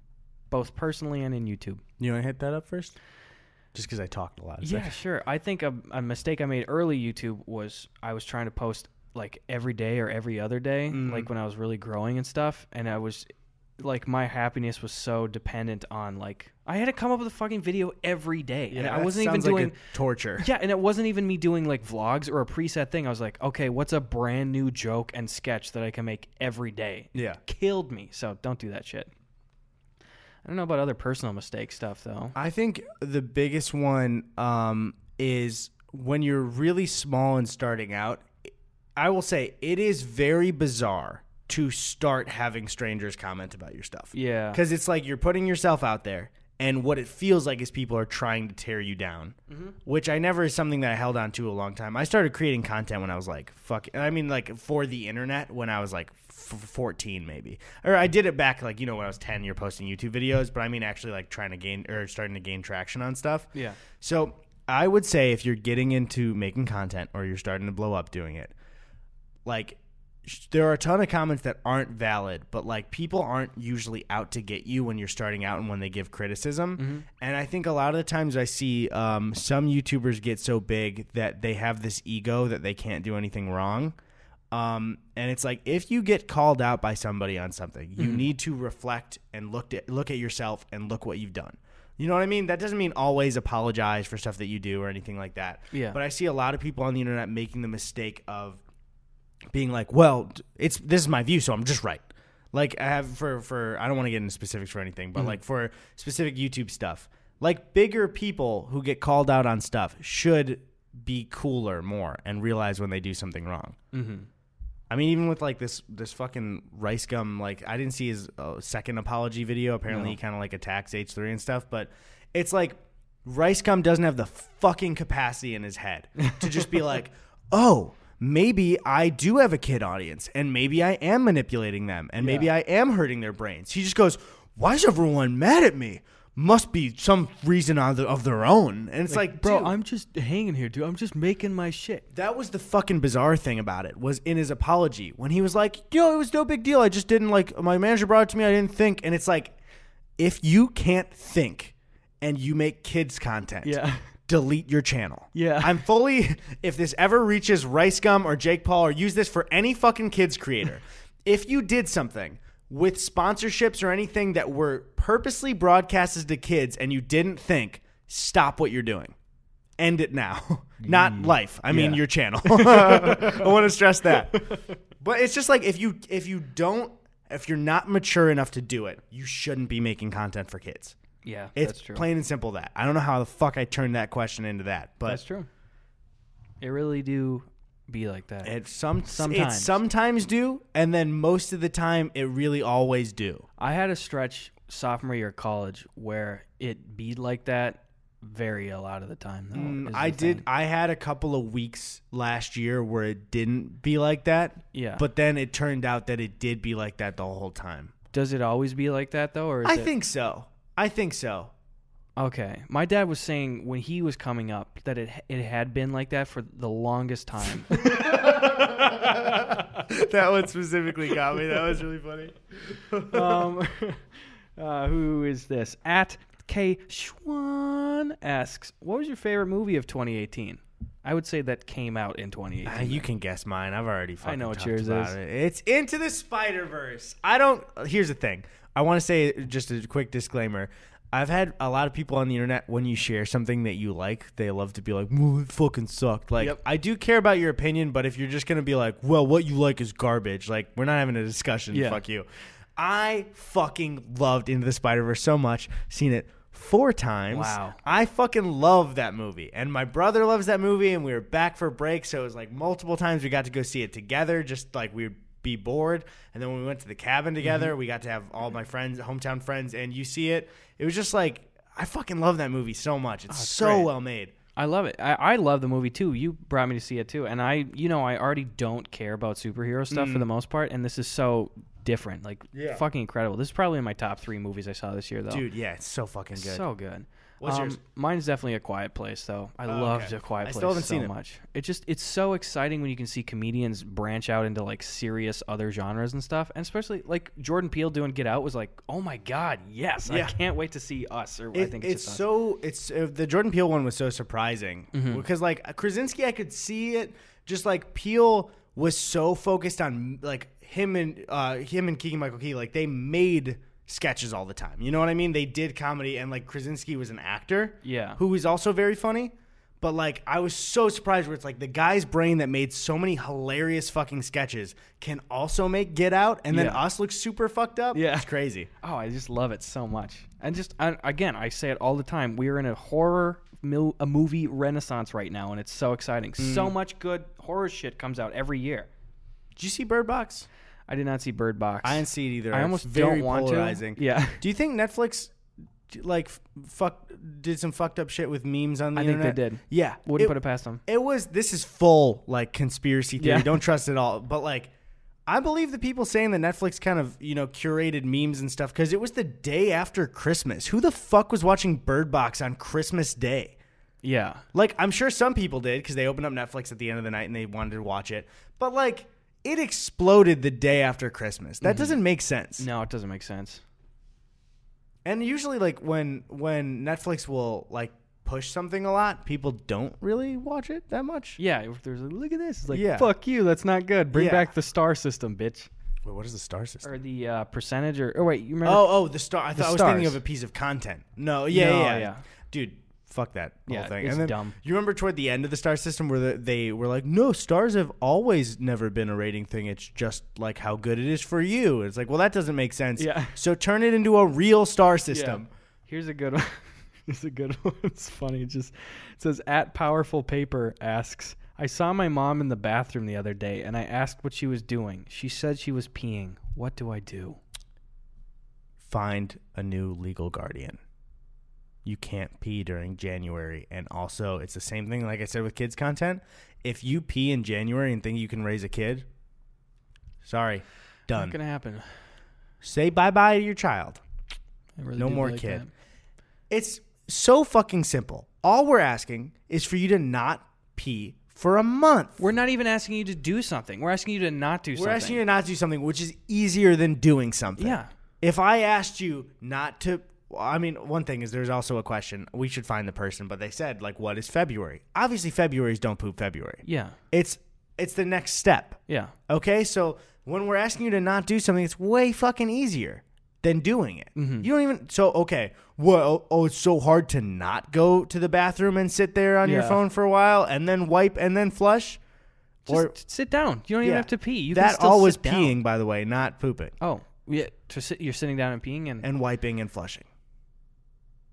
both personally and in YouTube?" you want to hit that up first? Just because I talked a lot. It's Yeah, like- sure. I think a, a mistake I made early YouTube was I was trying to post like every day or every other day, Mm. like when I was really growing and stuff, and I was like my happiness was so dependent on like I had to come up with a fucking video every day, and I wasn't even like doing a torture. yeah, and it wasn't even me doing like vlogs or a preset thing. I was like, okay, what's a brand new joke and sketch that I can make every day? Yeah. Killed me. So don't do that shit. I don't know about other personal mistake stuff though. I think the biggest one um, is when you're really small and starting out. I will say it is very bizarre to start having strangers comment about your stuff. Yeah. Because it's like you're putting yourself out there, and what it feels like is people are trying to tear you down, mm-hmm. which I never is something that I held on to a long time. I started creating content when I was like, fuck, I mean, like for the internet when I was like f- 14, maybe. Or I did it back, like, you know, when I was 10, you're posting YouTube videos, but I mean, actually, like trying to gain or starting to gain traction on stuff. Yeah. So I would say if you're getting into making content or you're starting to blow up doing it, like there are a ton of comments that aren't valid, but like people aren't usually out to get you when you're starting out and when they give criticism. And I think a lot of the times I see um, some YouTubers get so big that they have this ego that they can't do anything wrong. Um, and it's like if you get called out by somebody on something, you need to reflect and look at look at yourself and look what you've done. You know what I mean? That doesn't mean always apologize for stuff that you do or anything like that. Yeah. But I see a lot of people on the internet making the mistake of being like, "Well, it's this is my view, so I'm just right." Like I have for for I don't want to get into specifics for anything, but like for specific YouTube stuff, like bigger people who get called out on stuff should be cooler more and realize when they do something wrong. Mm-hmm. I mean, even with like this this fucking rice gum, like I didn't see his uh, second apology video. Apparently, No. he kind of like attacks H three and stuff. But it's like rice gum doesn't have the fucking capacity in his head to just be [LAUGHS] like, oh, maybe I do have a kid audience, and maybe I am manipulating them, and maybe Yeah. I am hurting their brains. He just goes, why is everyone mad at me? Must be some reason on the, of their own. And it's like, bro, dude, I'm just hanging here, dude. I'm just making my shit. that was the fucking bizarre thing about it was in his apology when he was like, "Yo, it was no big deal. I just didn't like my manager brought it to me. I didn't think." And it's like, if you can't think and you make kids content, Yeah. Delete your channel. Yeah. I'm fully. If this ever reaches Rice Gum or Jake Paul or use this for any fucking kids creator, if you did something with sponsorships or anything that were purposely broadcasted to kids and you didn't think, stop what you're doing end it now. [LAUGHS] Not mm. life. I mean Yeah. your channel. [LAUGHS] I want to stress that. But it's just like if you if you don't if you're not mature enough to do it, you shouldn't be making content for kids. Yeah, It's that's true. plain and simple that. I don't know how the fuck I turned that question into that, but that's true. It really do be like that. it some Sometimes. it sometimes do, and then most of the time it really always do. I had a stretch sophomore year of college where it be like that very a lot of the time. Though, Mm, I did. thing. I had a couple of weeks last year where it didn't be like that. Yeah. But then it turned out that it did be like that the whole time. Does it always be like that though, or is I it- think so. I think so. Okay, my dad was saying when he was coming up that it it had been like that for the longest time. [LAUGHS] [LAUGHS] that one specifically got me. That was really funny. [LAUGHS] um, uh, who is this? At K Schwan asks, "What was your favorite movie of 2018?" I would say that came out in 2018. Ah, you can guess mine. I've already fucking know what talked yours about is. It. It's Into the Spider Verse. I don't. Here's the thing. I want to say just a quick disclaimer. I've had a lot of people on the internet when you share something that you like, they love to be like, "Well, it fucking sucked." Like, Yep. I do care about your opinion, but if you're just gonna be like, "Well, what you like is garbage," like we're not having a discussion. Yeah. Fuck you. I fucking loved Into the Spider Verse so much. Seen it four times. Wow. I fucking love that movie. And my brother loves that movie, and we were back for break, so it was like multiple times we got to go see it together, just like we'd be bored. And then when we went to the cabin together, Mm-hmm. we got to have all my friends, hometown friends, and you see it. It was just like I fucking love that movie so much. It's, Oh, it's so great. well made. I love it. I, I love the movie too. You brought me to see it too, and I, you know, I already don't care about superhero stuff for the most part, and this is so different, like Yeah. fucking incredible. This is probably in my top three movies I saw this year, though. Dude, yeah, it's so fucking good. So good. What's um, yours? Mine's definitely a quiet place, though. I Oh, loved okay. a quiet I place still haven't so seen it. much. It just it's so exciting when you can see comedians branch out into like serious other genres and stuff, and especially like Jordan Peele doing Get Out was like, oh my god, yes! I can't wait to see us. Or I think it's it's, so it's uh, the Jordan Peele one was so surprising Mm-hmm. because like Krasinski, I could see it. Just like Peele was so focused on like him and uh, him and Keegan Michael Key, like they made sketches all the time. You know what I mean? They did comedy, and like Krasinski was an actor, Yeah. who was also very funny. But like, I was so surprised where it's like the guy's brain that made so many hilarious fucking sketches can also make Get Out, and then Yeah. us look super fucked up. Yeah. it's crazy. Oh, I just love it so much. And just I, again, I say it all the time. We are in a horror mil, a movie renaissance right now, and it's so exciting. Mm. So much good horror shit comes out every year. Did you see Bird Box? I did not see Bird Box. I didn't see it either. I It's almost very don't want polarizing. to. Yeah, Do you think Netflix like fuck did some fucked up shit with memes on the I think internet? they did. Yeah, wouldn't it, put it past them. it was. This is full like conspiracy theory. Yeah. Don't trust it all. But like, I believe the people saying that Netflix kind of you know curated memes and stuff because it was the day after Christmas. Who the fuck was watching Bird Box on Christmas Day? Yeah, Like, I'm sure some people did because they opened up Netflix at the end of the night and they wanted to watch it. But like, it exploded the day after Christmas. That doesn't make sense. no, it doesn't make sense. And usually, like when when Netflix will like push something a lot, people don't really watch it that much. Yeah, if there's a look at this, it's like Yeah. fuck you, that's not good. Bring Yeah. back the star system, bitch, Wait, what is the star system? or the uh, percentage, or oh wait, you remember? Oh, oh, the star. I The thought I was thinking of a piece of content. No, yeah, No, yeah, yeah. dude. Fuck that whole Yeah, thing. it's and then dumb. you remember toward the end of the star system where the, they were like, "No, stars have always never been a rating thing. It's just like how good it is for you." It's like, well, that doesn't make sense. Yeah. [LAUGHS] So turn it into a real star system. Here's a good one. [LAUGHS] Here's a good [LAUGHS] one. It's funny. It just it says at powerful paper asks. I saw my mom in the bathroom the other day and I asked what she was doing. She said she was peeing. What do I do? Find a new legal guardian. You can't pee during January, and also it's the same thing. Like I said with kids content, if you pee in January and think you can raise a kid, sorry, done. Not gonna happen. Say bye bye to your child. Really No more like kid. that. It's so fucking simple. All we're asking is for you to not pee for a month. We're not even asking you to do something. We're asking you to not do something. We're asking you to not do something, which is easier than doing something. Yeah. If I asked you not to, well, I mean, one thing is there's also a question. We should find the person, but they said like, what is February? Obviously, February's don't poop February. Yeah. It's it's the next step. Yeah. Okay, so when we're asking you to not do something, it's way fucking easier than doing it. Mm-hmm. You don't even. So okay, well, oh, it's so hard to not go to the bathroom and sit there on your phone for a while and then wipe and then flush. Just or sit down. You don't even have to pee. You that was sit down. peeing, by the way, not pooping Oh, yeah. To sit, you're sitting down and peeing, and, and wiping and flushing.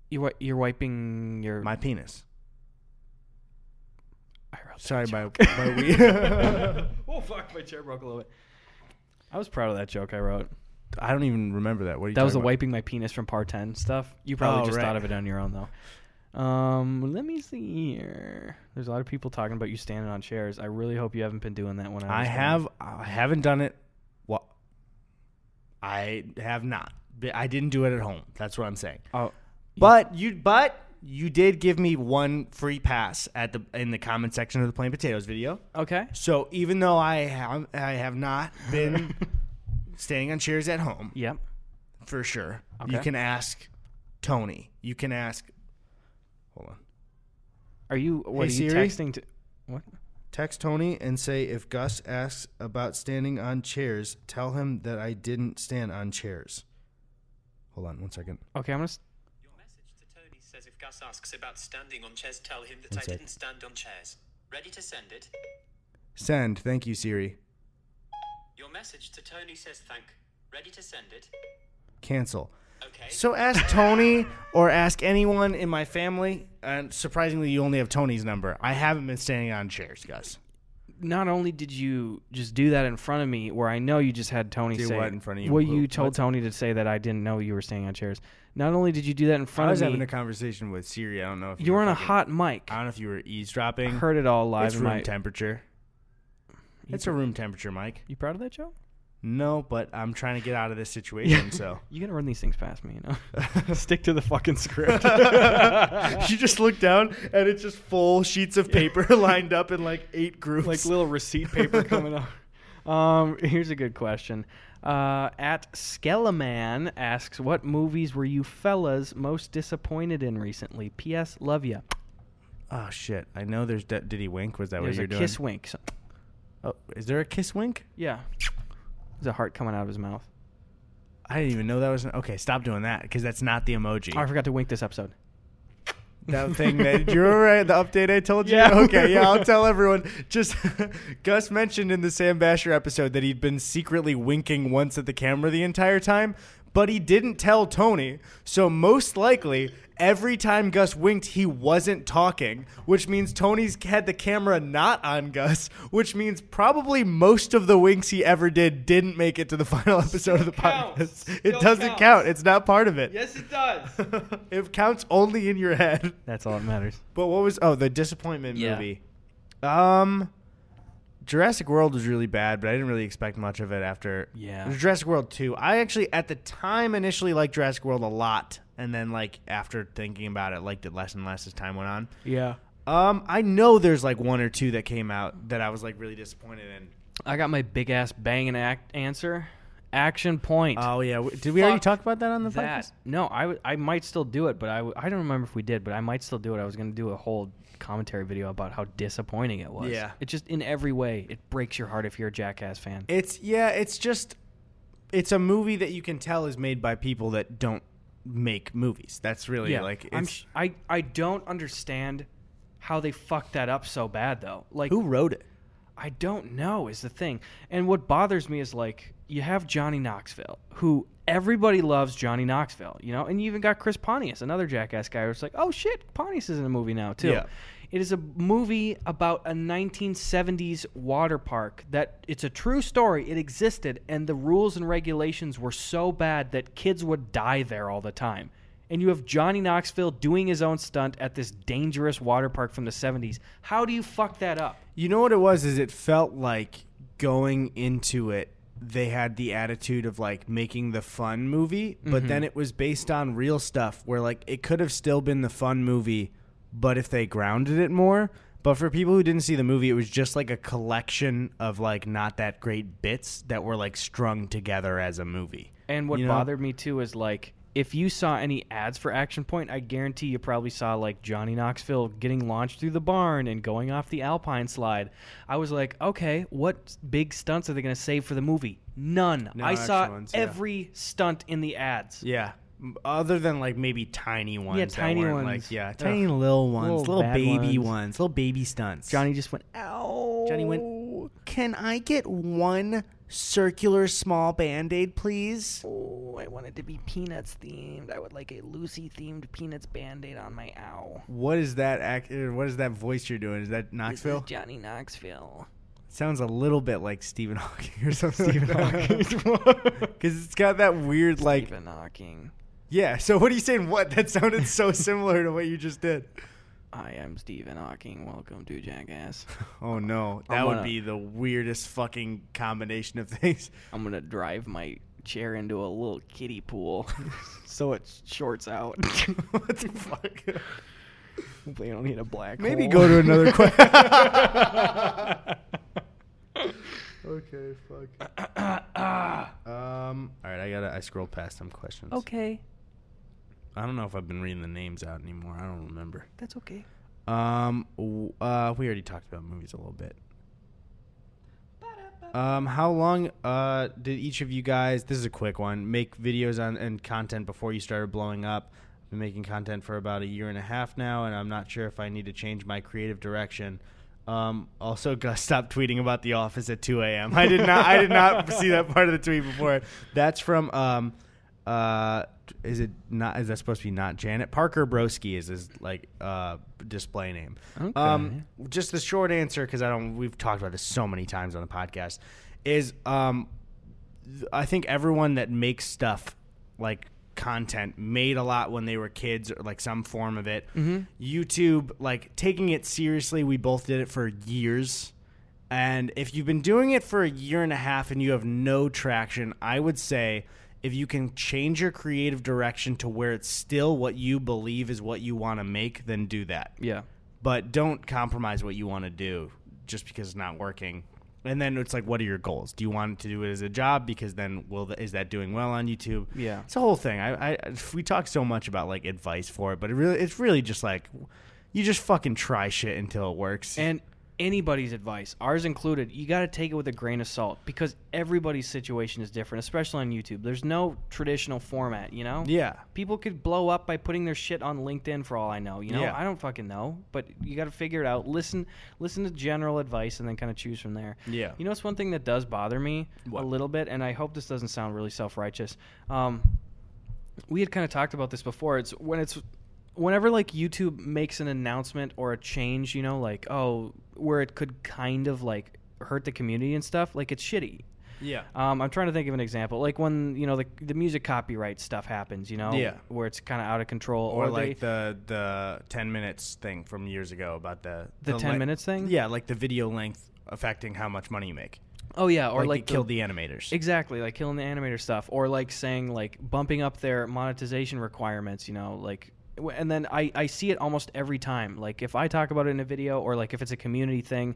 You, wi- you're wiping your. My penis. I wrote that Sorry, joke. my my we. [LAUGHS] oh fuck! My chair broke a little bit. I was proud of that joke I wrote. I don't even remember that. What are you That was the about? wiping my penis from par ten stuff. You probably Oh, just right. thought of it on your own though. Um, let me see here. There's a lot of people talking about you standing on chairs. I really hope you haven't been doing that when I. I was have. I haven't done it. What? I have not. I didn't do it at home. That's what I'm saying. Oh, But you, but you did give me one free pass at the in the comment section of the plain potatoes video. okay. So even though I have I have not been [LAUGHS] standing on chairs at home Yep. for sure, Okay. you can ask Tony. You can ask. Hold on. Are you? What Hey, are you Siri? texting to? What? Text Tony and say if Gus asks about standing on chairs, tell him that I didn't stand on chairs. Hold on one second. Okay, I'm gonna. s- Your message to Tony says if Gus asks about standing on chairs, tell him that One I sec. didn't stand on chairs. Ready to send it? Send. Thank you, Siri. Your message to Tony says thank. Ready to send it? Cancel. Okay. So ask Tony or ask anyone in my family. And surprisingly, you only have Tony's number. I haven't been standing on chairs, Gus. Not only did you just do that in front of me, where I know you just had Tony Do say what in front of you? Well, Who- you told what's- Tony to say that I didn't know you were standing on chairs. Not only did you do that in front of me. I was of me, having a conversation with Siri. I don't know if you were on a fucking- hot mic. I don't know if you were eavesdropping. I heard it all live it's in room my. temperature. It's a room temperature, Mike. You proud of that, Joe? No, but I'm trying to get out of this [LAUGHS] situation. So [LAUGHS] You gotta run these things past me, you know. [LAUGHS] Stick to the fucking script. you just look down and it's just full sheets of paper lined up in like eight groups. like little receipt paper coming up. Um, here's a good question. Uh, at Skeleman asks, "What movies were you fellas most disappointed in recently?" P.S. Love ya. oh shit! I know there's. De- did he wink? Was that There's what a you're kiss doing? wink. So- Oh, is there a kiss wink? yeah, there's a heart coming out of his mouth. I didn't even know that was. Okay, stop doing that because that's not the emoji. Oh, I forgot to wink this episode. That thing that you remember the update I told you? Yeah. Okay, yeah, I'll tell everyone. Just [LAUGHS] Gus mentioned in the Sam Bashor episode that he'd been secretly winking once at the camera the entire time, but he didn't tell Tony. So most likely, every time Gus winked, he wasn't talking, which means Tony's had the camera not on Gus, which means probably most of the winks he ever did didn't make it to the [LAUGHS] final episode of the counts. podcast. It Still doesn't counts. count. It's not part of it. Yes, it does. [LAUGHS] it counts only in your head. That's all that matters. But what was oh the disappointment Yeah. movie? Um, Jurassic World was really bad, but I didn't really expect much of it after. Yeah. It was Jurassic World two. I actually at the time initially liked Jurassic World a lot, and then like after thinking about it, liked it less and less as time went on. Yeah. Um, I know there's like one or two that came out that I was like really disappointed in. I got my big ass bang and act answer. Action point. Oh yeah, did we already talk about that on the that. podcast? No, I, w- I might still do it, but I, w- I don't remember if we did, but I might still do it. I was going to do a whole commentary video about how disappointing it was. Yeah. It just, in every way, it breaks your heart if you're a Jackass fan. It's yeah, it's just it's a movie that you can tell is made by people that don't make movies. That's really like I'm sh- I, I don't understand how they fucked that up so bad, though. Like, who wrote it. I don't know is the thing. And what bothers me is like you have Johnny Knoxville, who everybody loves Johnny Knoxville, you know, and you even got Chris Pontius, another jackass guy who's like, oh shit, Pontius is in a movie now too. Yeah. It is a movie about a 1970s water park that it's a true story. It existed, and the rules and regulations were so bad that kids would die there all the time. And you have Johnny Knoxville doing his own stunt at this dangerous water park from the 70s. How do you fuck that up? You know what it was? Is it felt like going into it, they had the attitude of like making the fun movie, but mm-hmm. then it was based on real stuff where like it could have still been the fun movie, but if they grounded it more. But for people who didn't see the movie, it was just like a collection of like not that great bits that were like strung together as a movie. And what You know? bothered me too is like if you saw any ads for Action Point, I guarantee you probably saw like Johnny Knoxville getting launched through the barn and going off the alpine slide. I was like, okay, what big stunts are they going to save for the movie? None. No I saw ones, yeah. every stunt in the ads. Yeah. Other than like maybe tiny ones. that tiny ones. Like, yeah, Ugh. tiny little ones, Little little, baby ones. ones. little baby stunts. Johnny just went, ow. Johnny went, Can I get one circular small band aid, please? Oh, I wanted to be Peanuts themed. I would like a Lucy themed Peanuts band aid on my ow. What is that? Act- uh, what is that voice you're doing? Is that This is Knoxville? Johnny Knoxville. Sounds a little bit like Stephen [LAUGHS] Hawking or something. Stephen Hawking, [LAUGHS] Because it's got that weird, like, Stephen Hawking. yeah. So what are you saying? What? That sounded so similar to what you just did. I am Stephen Hawking. Welcome to Jackass. [LAUGHS] Oh no, that I'm would be the weirdest fucking combination of things. [LAUGHS] I'm gonna drive my chair into a little kiddie pool, [LAUGHS] so it shorts out. what the fuck? they don't need a black. Maybe hole. go to another question. okay, fuck. [COUGHS] um. All right, I gotta. I scrolled past some questions. okay, I don't know if I've been reading the names out anymore. I don't remember. that's okay. Um. w- Uh. We already talked about movies a little bit. Um. How long uh did each of you guys? This is a quick one. Make videos on and content before you started blowing up. I've been making content for about a year and a half now, and I'm not sure if I need to change my creative direction. Um, also, Gus stopped tweeting about The Office at 2 a.m. I did not. I did not [LAUGHS] see that part of the tweet before. That's from. Um, uh, is it not? Is that supposed to be not Janet Parker Broski? Is his like uh display name? Okay. Um, just the short answer because I don't. We've talked about this so many times on the podcast. Is um, I think everyone that makes stuff like content made a lot when they were kids or like some form of it. YouTube, like taking it seriously, we both did it for years. And if you've been doing it for a year and a half and you have no traction, I would say if you can change your creative direction to where it's still what you believe is what you want to make, then do that Yeah. but don't compromise what you want to do just because it's not working. And then it's like, what are your goals? Do you want to do it as a job? Because then, will is that doing well on YouTube? Yeah. it's a whole thing. I, I we talk so much about like advice for it, but it really, it's really just like you just fucking try shit until it works. And anybody's advice, ours included, you got to take it with a grain of salt because everybody's situation is different, especially on YouTube. There's no traditional format, you know? yeah, People could blow up by putting their shit on LinkedIn for all I know. You know, Yeah. I don't fucking know, but you got to figure it out. Listen, listen to general advice, and then kind of choose from there. Yeah. You know, it's one thing that does bother me What? a little bit, and I hope this doesn't sound really self righteous. Um, we had kind of talked about this before. It's when it's whenever like YouTube makes an announcement or a change, you know, like oh, where it could kind of like hurt the community and stuff. Like it's shitty. yeah, Um, I'm trying to think of an example, like when you know the the music copyright stuff happens, you know, Yeah. where it's kind of out of control, or, or, like they, the the ten minutes thing from years ago about the The 10 le- minutes thing? Yeah, like the video length affecting how much money you make. oh yeah, or like, like the- killed the animators. Exactly, like killing the animator stuff, or like saying like bumping up their monetization requirements. You know, like, and then I I see it almost every time. Like if I talk about it in a video, or like if it's a community thing,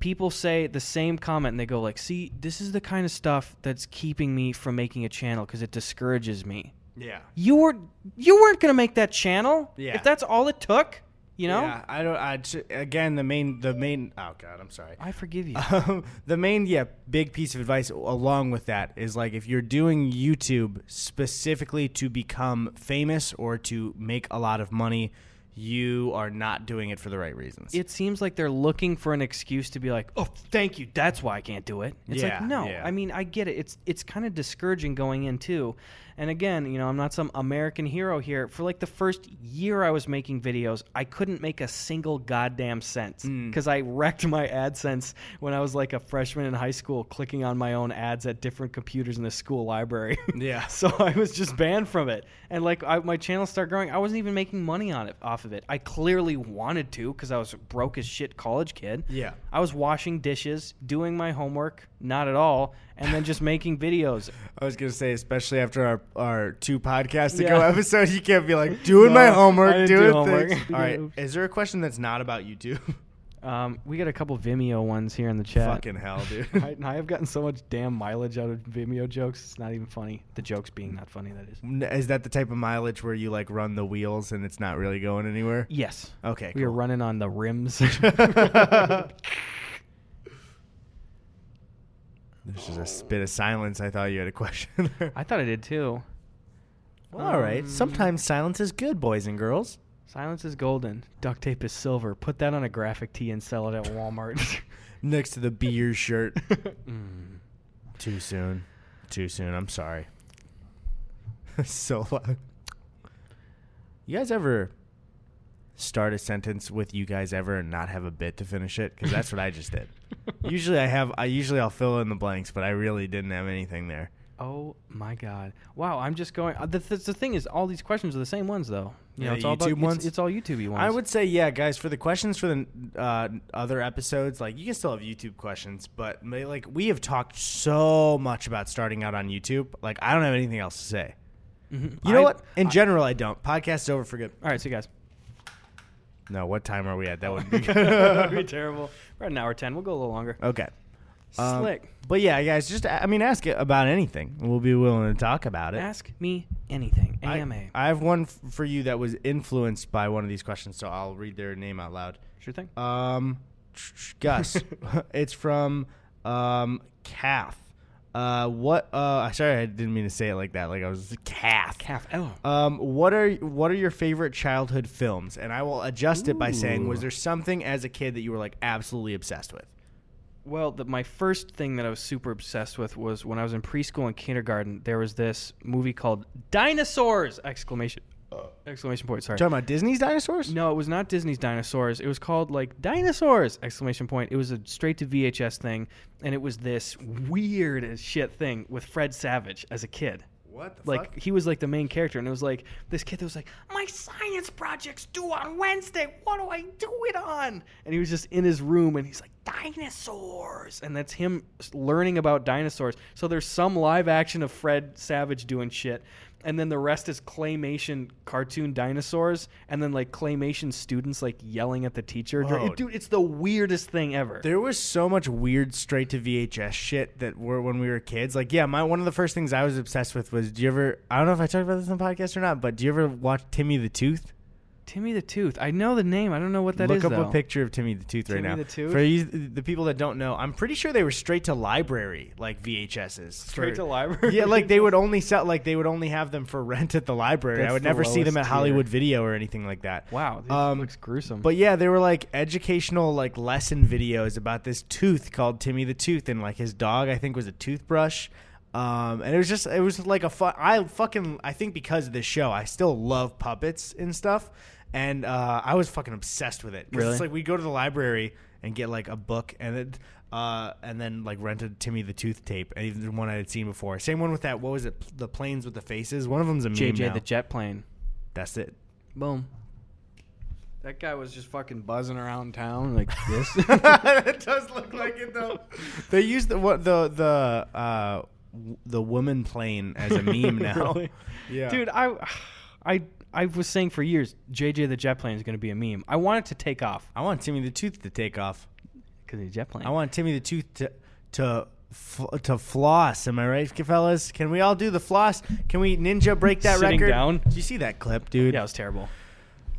people say the same comment and they go like, "See, this is the kind of stuff that's keeping me from making a channel because it discourages me." yeah. You were you weren't gonna make that channel. Yeah. If that's all it took, you know. Yeah, I don't. I again the main the main. Oh god, I'm sorry. I forgive you. [LAUGHS] Um, the main yeah big piece of advice along with that is like if you're doing YouTube specifically to become famous or to make a lot of money, you are not doing it for the right reasons. it seems like they're looking for an excuse to be like, "Oh, thank you. That's why I can't do it." It's Yeah, like, no. yeah. I mean, I get it. It's it's kind of discouraging going in too. And again, you know, I'm not some American hero here. For like the first year I was making videos, I couldn't make a single goddamn cent Mm. because I wrecked my AdSense when I was like a freshman in high school, clicking on my own ads at different computers in the school library. [LAUGHS] Yeah. so I was just banned from it, and like I, my channel started growing. I wasn't even making money on it off of it. I clearly wanted to because I was a broke as shit college kid. Yeah. I was washing dishes, doing my homework, not at all, and then just making videos. [LAUGHS] I was gonna say, especially after our, our two podcasts ago Yeah. episode, you can't be like doing No, my I homework, didn't do doing homework. things. [LAUGHS] All right, [LAUGHS] is there a question that's not about YouTube? Um, we got a couple Vimeo ones here in the chat. Fucking hell, dude. I, I have gotten so much damn mileage out of Vimeo jokes. It's not even funny. The jokes being not funny, that is. N- Is that the type of mileage where you like run the wheels and it's not really going anywhere? Yes. Okay, We are running on the rims. There's just a bit of silence. I thought you had a question. [LAUGHS] I thought I did too. well, all right. Um, Sometimes silence is good, boys and girls. Silence is golden. Duct tape is silver. Put that on a graphic tee and sell it at Walmart. [LAUGHS] Next to the beer shirt. [LAUGHS] Mm. Too soon. Too soon. I'm sorry. so loud. You guys ever start a sentence with "you guys ever" and not have a bit to finish it? Because that's what I just did. [LAUGHS] Usually I have. I usually I'll fill in the blanks, but I really didn't have anything there. Oh my god! Wow, I'm just going. Uh, the, the, the thing is, all these questions are the same ones though. You know, The it's all about YouTube it's- ones? It's, all YouTubey ones. I would say, yeah, guys. For the questions for the uh, other episodes, like you can still have YouTube questions, but like we have talked so much about starting out on YouTube. Like I don't have anything else to say. Mhm. You know I- what? In general, I don't. Podcast is over for good. All right, see you guys. No, what time are we at? That would be [LAUGHS] That'd be [LAUGHS] terrible. We're at an hour ten. We'll go a little longer. okay. Um, Slick. But yeah, guys, just I mean, ask it about anything. We'll be willing to talk about it. Ask me anything. I- AMA. I have one f- for you that was influenced by one of these questions, so I'll read their name out loud. sure thing. Um, Gus. [LAUGHS] it's from um Calf. Uh, what? Uh, sorry, I didn't mean to say it like that. Like I was calf. Calf. Oh. Um, what are what are your favorite childhood films? And I will adjust it by saying, was there something as a kid that you were like absolutely obsessed with? Well, the, my first thing that I was super obsessed with was when I was in preschool and kindergarten. There was this movie called Dinosaurs! Exclamation! Exclamation point! Sorry. Talking about Disney's dinosaurs? No, it was not Disney's Dinosaurs. It was called like Dinosaurs! Exclamation point! It was a straight to VHS thing, and it was this weird as shit thing with Fred Savage as a kid. What the Like he was like the main character, and it was like this kid that was like, "My science project's due on Wednesday. What do I do it on?" And he was just in his room, and he's like, "Dinosaurs," and that's him learning about dinosaurs. So there's some live action of Fred Savage doing shit, and then the rest is claymation cartoon dinosaurs, and then like claymation students like yelling at the teacher. Dude, it's the weirdest thing ever. There was so much weird straight to VHS shit that were when we were kids. Like, yeah, my one of the first things I was obsessed with was. Do you ever? I don't know if I talked about this on the podcast or not, but do you ever watch Timmy the Tooth? Timmy the Tooth. I know the name. I don't know what that Look is up though. a picture of Timmy the Tooth right Timmy now. the Tooth? For you, the people that don't know, I'm pretty sure they were straight to library like VHSs. Straight For- to library. yeah, like they [LAUGHS] would only sell like they would only have them for rent at the library. That's I would never see them at Hollywood tier. Video or anything like that. Wow, this Um, looks gruesome. But yeah, they were like educational like lesson videos about this tooth called Timmy the Tooth and like his dog I think was a toothbrush. Um, and it was just it was like a fun I fucking I think because of this show I still love puppets and stuff and uh, I was fucking obsessed with it. 'Cause Really? It's like we go to the library and get like a book and then uh, and then like rented Timmy the Tooth tape and even the one I had seen before. Same one with that what was it the planes with the faces. One of them's a meme JJ now. the jet plane. That's it. Boom. That guy was just fucking buzzing around town like this. [LAUGHS] it does look like it though. [LAUGHS] They use the what the the uh w- the woman plane as a meme [LAUGHS] now. Really? Yeah, Dude, I I I was saying for years JJ the jet plane is going to be a meme. I want it to take off I want Timmy the Tooth to take off. cuz he's a jet plane. I want Timmy the Tooth to to to floss. Am I right, fellas? Can we all do the floss? Can we ninja break that Sitting record? down? Did you see that clip, dude? yeah, it was terrible.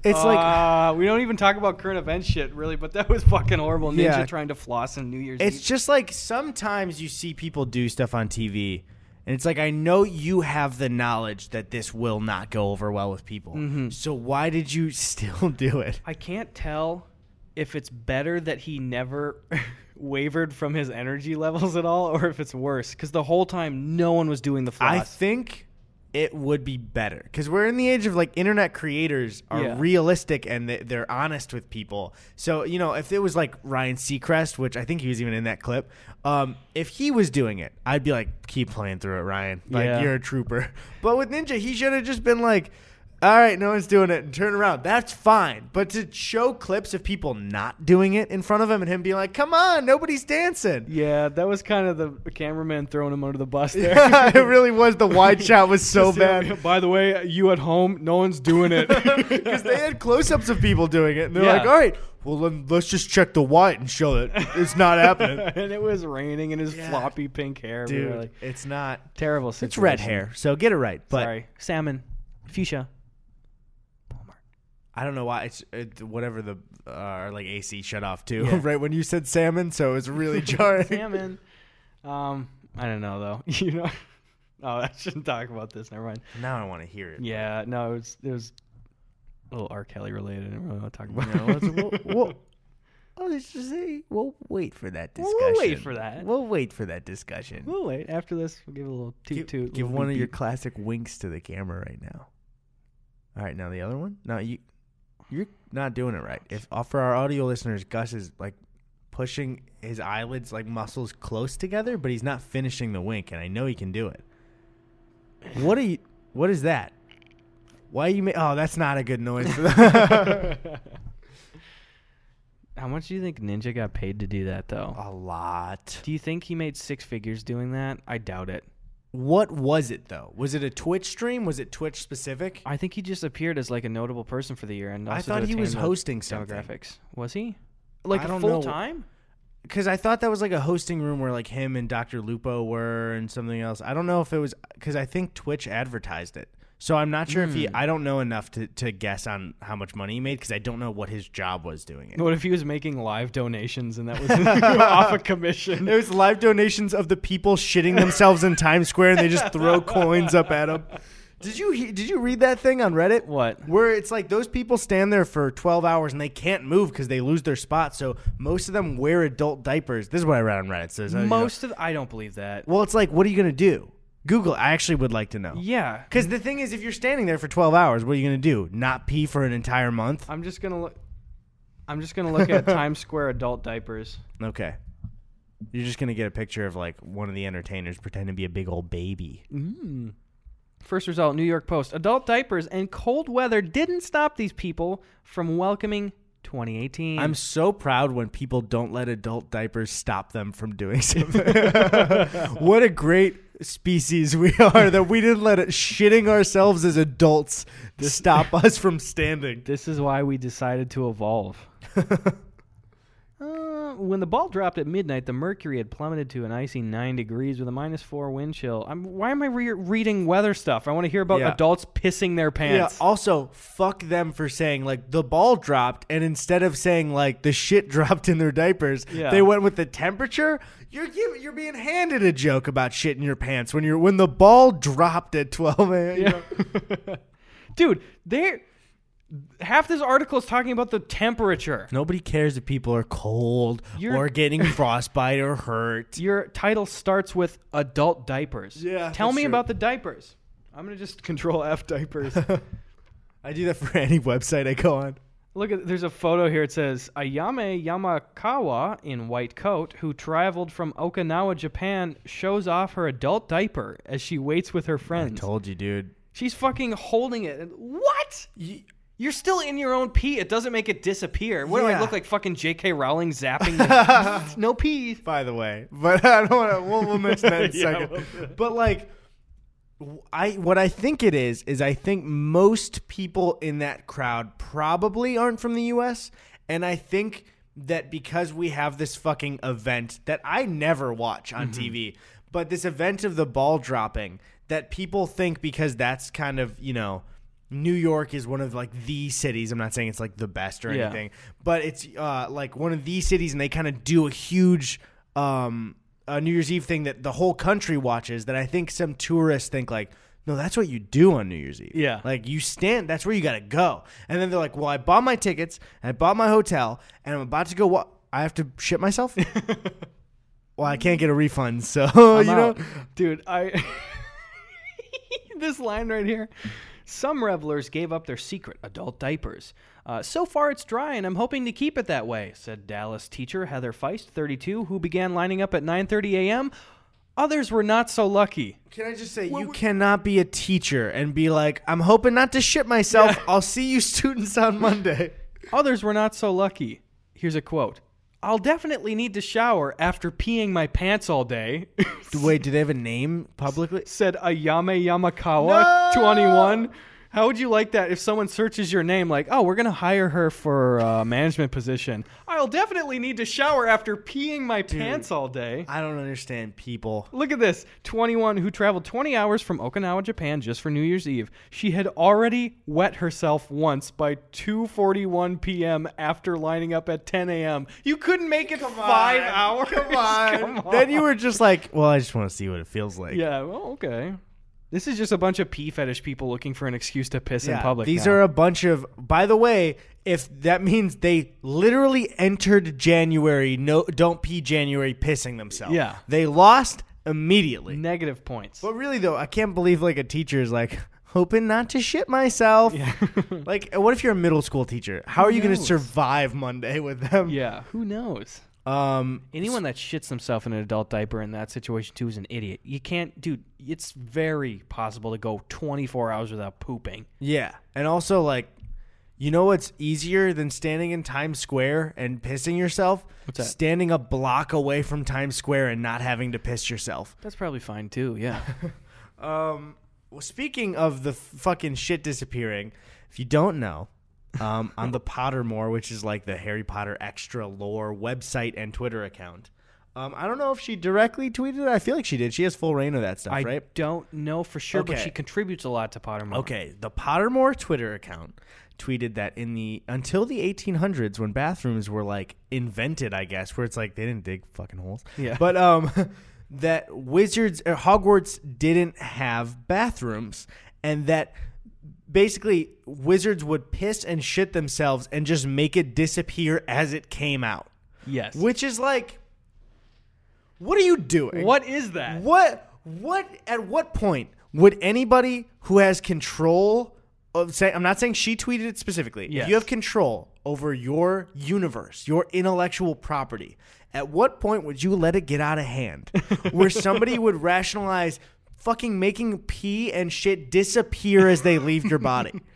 It's like uh, we don't even talk about current event shit really, but that [LAUGHS] was fucking horrible. Ninja Yeah. trying to floss on New Year's It's Eve. just like sometimes you see people do stuff on TV, and it's like I know you have the knowledge that this will not go over well with people. Mhm. So why did you [LAUGHS] still do it? I can't tell if it's better that he never [LAUGHS] wavered from his energy levels at all, or if it's worse because the whole time no one was doing the floss. I think it would be better because we're in the age of like internet creators are Yeah. realistic and they- they're honest with people. So you know, if it was like Ryan Seacrest, which I think he was even in that clip, um, if he was doing it, I'd be like, keep playing through it, Ryan. Like Yeah. you're a trooper. [LAUGHS] But with Ninja, he should have just been like. All right, no one's doing it, and turn around. That's fine. But to show clips of people not doing it in front of him and him being like, "Come on, nobody's dancing," yeah, that was kind of the cameraman throwing him under the bus [LAUGHS] there. Yeah, it really was. The wide [LAUGHS] shot was so bad. [LAUGHS] By the way, you at home, no one's doing it because they had close-ups of people doing it, and they're Yeah. like, "All right, well then let's just check the white and show that it's not happening." and it was raining and his Yeah. floppy pink hair. Dude, like, it's not. terrible situation. It's red hair, so get it right. But Sorry, salmon, fuchsia. I don't know why it's it, whatever the uh, like AC shut off too, Yeah. [LAUGHS] right when you said salmon, so it was really [LAUGHS] jarring. salmon. Um, I don't know though. [LAUGHS] you know, oh, I shouldn't talk about this. Never mind. now I want to hear it. Yeah, no, it was it was a little R. Kelly related. I don't really want to talk about. No, it. let's- we'll, we'll, oh, let's just say we'll wait for that discussion. We'll wait for that. We'll wait for that discussion. We'll wait. After this, we'll give a little toot give, toot. give one of your classic winks to the camera right now. All right, now the other one. Now you you're not doing it right. If uh, for our audio listeners, Gus is like pushing his eyelids like muscles close together, but he's not finishing the wink, and I know he can do it. What are you? What is that? Why are you? Ma- oh, that's not a good noise. [LAUGHS] How much do you think Ninja got paid to do that, though? a lot. Do you think he made six figures doing that? I doubt it. What was it though? Was it a Twitch stream? Was it Twitch specific? I think he just appeared as like a notable person for the year, and I thought he was hosting something. demographics. Was he? Like I don't full know. time? Because I thought that was like a hosting room where like him and Dr. Lupo were and something else. I don't know if it was because I think Twitch advertised it. So I'm not sure if he. Hmm. I don't know enough to, to guess on how much money he made because I don't know what his job was doing it. What if he was making live donations and that was [LAUGHS] off a commission? It was live donations of the people shitting themselves in Times Square and they just throw coins up at him. Did you did you read that thing on Reddit? What? Where it's like those people stand there for 12 hours and they can't move because they lose their spot. So most of them wear adult diapers. This is what I read on Reddit. So, so, you know. Most of I don't believe that. Well, it's like, what are you gonna do? Google. I actually would like to know. Yeah, Because the thing is, if you're standing there for 12 hours, what are you gonna do? Not pee for an entire month? I'm just gonna look. I'm just gonna look at [LAUGHS] Times Square adult diapers. Okay. You're just gonna get a picture of like one of the entertainers pretending to be a big old baby. Mm. First result: New York Post. Adult diapers and cold weather didn't stop these people from welcoming 2018. I'm so proud when people don't let adult diapers stop them from doing [LAUGHS] something. [LAUGHS] what a great species we are that we didn't let it shitting ourselves as adults stop us from standing. This is why we decided to evolve. [LAUGHS] When the ball dropped at midnight, the mercury had plummeted to an icy nine degrees with a minus four wind chill. I'm, why am I re- reading weather stuff? I want to hear about Yeah. adults pissing their pants. Yeah. Also, fuck them for saying like the ball dropped, and instead of saying like the shit [LAUGHS] dropped in their diapers, Yeah. they went with the temperature. You're giving, you're being handed a joke about shit in your pants when you're when the ball dropped at 12 a.m. know? [LAUGHS] Dude, they half this article is talking about the temperature. Nobody cares if people are cold You're- or getting [LAUGHS] frostbite or hurt. Your title starts with adult diapers. Yeah, Tell that's me true. about the diapers. I'm gonna just control F diapers. [LAUGHS] I do that for [LAUGHS] any website I go on. Look at there's a photo here. It says Ayame Yamakawa in white coat, who traveled from Okinawa, Japan, shows off her adult diaper as she waits with her friends. I told you, dude. She's fucking holding it. What? You're still in your own pee. It doesn't make it disappear. What do I Yeah. look like? Fucking J.K. Rowling zapping [LAUGHS] the [LAUGHS] no pee. by the way. But [LAUGHS] I don't want to. We'll, we'll mention that in a Yeah, second. we'll but like, w- I what I think it is is I think most people in that crowd probably aren't from the U.S. and I think that because we have this fucking event that I never watch on mm-hmm. TV, but this event of the ball dropping that people think because that's kind of you know. New York is one of like the cities. I'm not saying it's like the best or Yeah. anything, but it's uh, like one of these cities, and they kind of do a huge um, uh, New Year's Eve thing that the whole country watches. That I think some tourists think like, no, that's what you do on New Year's Eve. Yeah. like you stand. That's where you got to go. And then they're like, well, I bought my tickets, and I bought my hotel, and I'm about to go. What? I have to shit myself. [LAUGHS] well, I can't get a refund, so [LAUGHS] you know. dude. I [LAUGHS] this line right here. Some revelers gave up their secret adult diapers. Uh, so far, it's dry, and I'm hoping to keep it that way," said Dallas teacher Heather Feist, 32, who began lining up at 9:30 a.m. Others were not so lucky. Can I just say, you cannot be a teacher and be like, I'm hoping not to shit myself. I'll see you [LAUGHS] students on Monday. Others were not so lucky. Here's a quote. I'll definitely need to shower after peeing my pants all day, [LAUGHS] Wait, do they have a name publicly? said Ayame Yamakawa, 21. How would you like that if someone searches your name like, oh, we're going to hire her for a management position? I'll definitely need to shower after peeing my pants all day. I don't understand people. Look at this 21 who traveled 20 hours from Okinawa, Japan just for New Year's Eve. She had already wet herself once by 2:41 p.m. after lining up at 10 a.m. You couldn't make it 5 hours. Come on. [LAUGHS] Come on. Then you were just like, well, I just want to see what it feels like. Yeah, well, okay. This is just a bunch of pee fetish people looking for an excuse to piss in public. These now. are a bunch of. By the way, if that means they literally entered January, no, don't pee January, pissing themselves. Yeah. they lost immediately. negative points. But really, though, I can't believe like a teacher is like hoping not to shit myself. Yeah. like, what if you're a middle school teacher? How are you going to survive Monday with them? yeah, who knows? Um, Anyone that shits themselves in an adult diaper in that situation too is an idiot. You can't, dude. It's very possible to go 24 hours without pooping. Yeah, and also like, you know what's easier than standing in Times Square and pissing yourself? What's that? Standing a block away from Times Square and not having to piss yourself. That's probably fine too. Yeah. [LAUGHS] Um, well, speaking of the fucking shit disappearing, if you don't know, um, on the Pottermore, which is like the Harry Potter extra lore website and Twitter account. Um, I don't know if she directly tweeted it. I feel like she did. She has full rein of that stuff, I right? I don't know for sure, but she contributes a lot to Pottermore. Okay, the Pottermore Twitter account tweeted that in the until the 1800s when bathrooms were like invented, I guess, where it's like they didn't dig fucking holes. Yeah. But um [LAUGHS] that Wizards or Hogwarts didn't have bathrooms and that basically wizards would piss and shit themselves and just make it disappear as it came out. Yes. Which is like what are you doing? what is that? What what at what point would anybody who has control of say I'm not saying she tweeted it specifically. Yes. If you have control over your universe, your intellectual property, at what point would you let it get out of hand? [LAUGHS] where somebody would rationalize fucking making pee and shit disappear as they leave your body. [LAUGHS]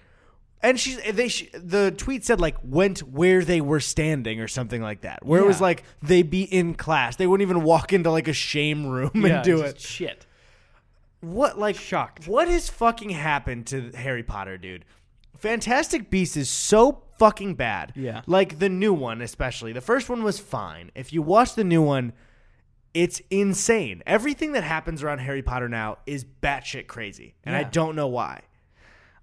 And she's they sh- the tweet said like went where they were standing or something like that. Where it was Yeah. like they be in class. They wouldn't even walk into like a shame room yeah, and do just it. Shit. What like Shocked. What has fucking happened to Harry Potter, dude? Fantastic Beasts is so fucking bad. Yeah. Like the new one, especially. The first one was fine. If you watch the new one, it's insane. Everything that happens around Harry Potter now is batshit crazy, and I don't know why.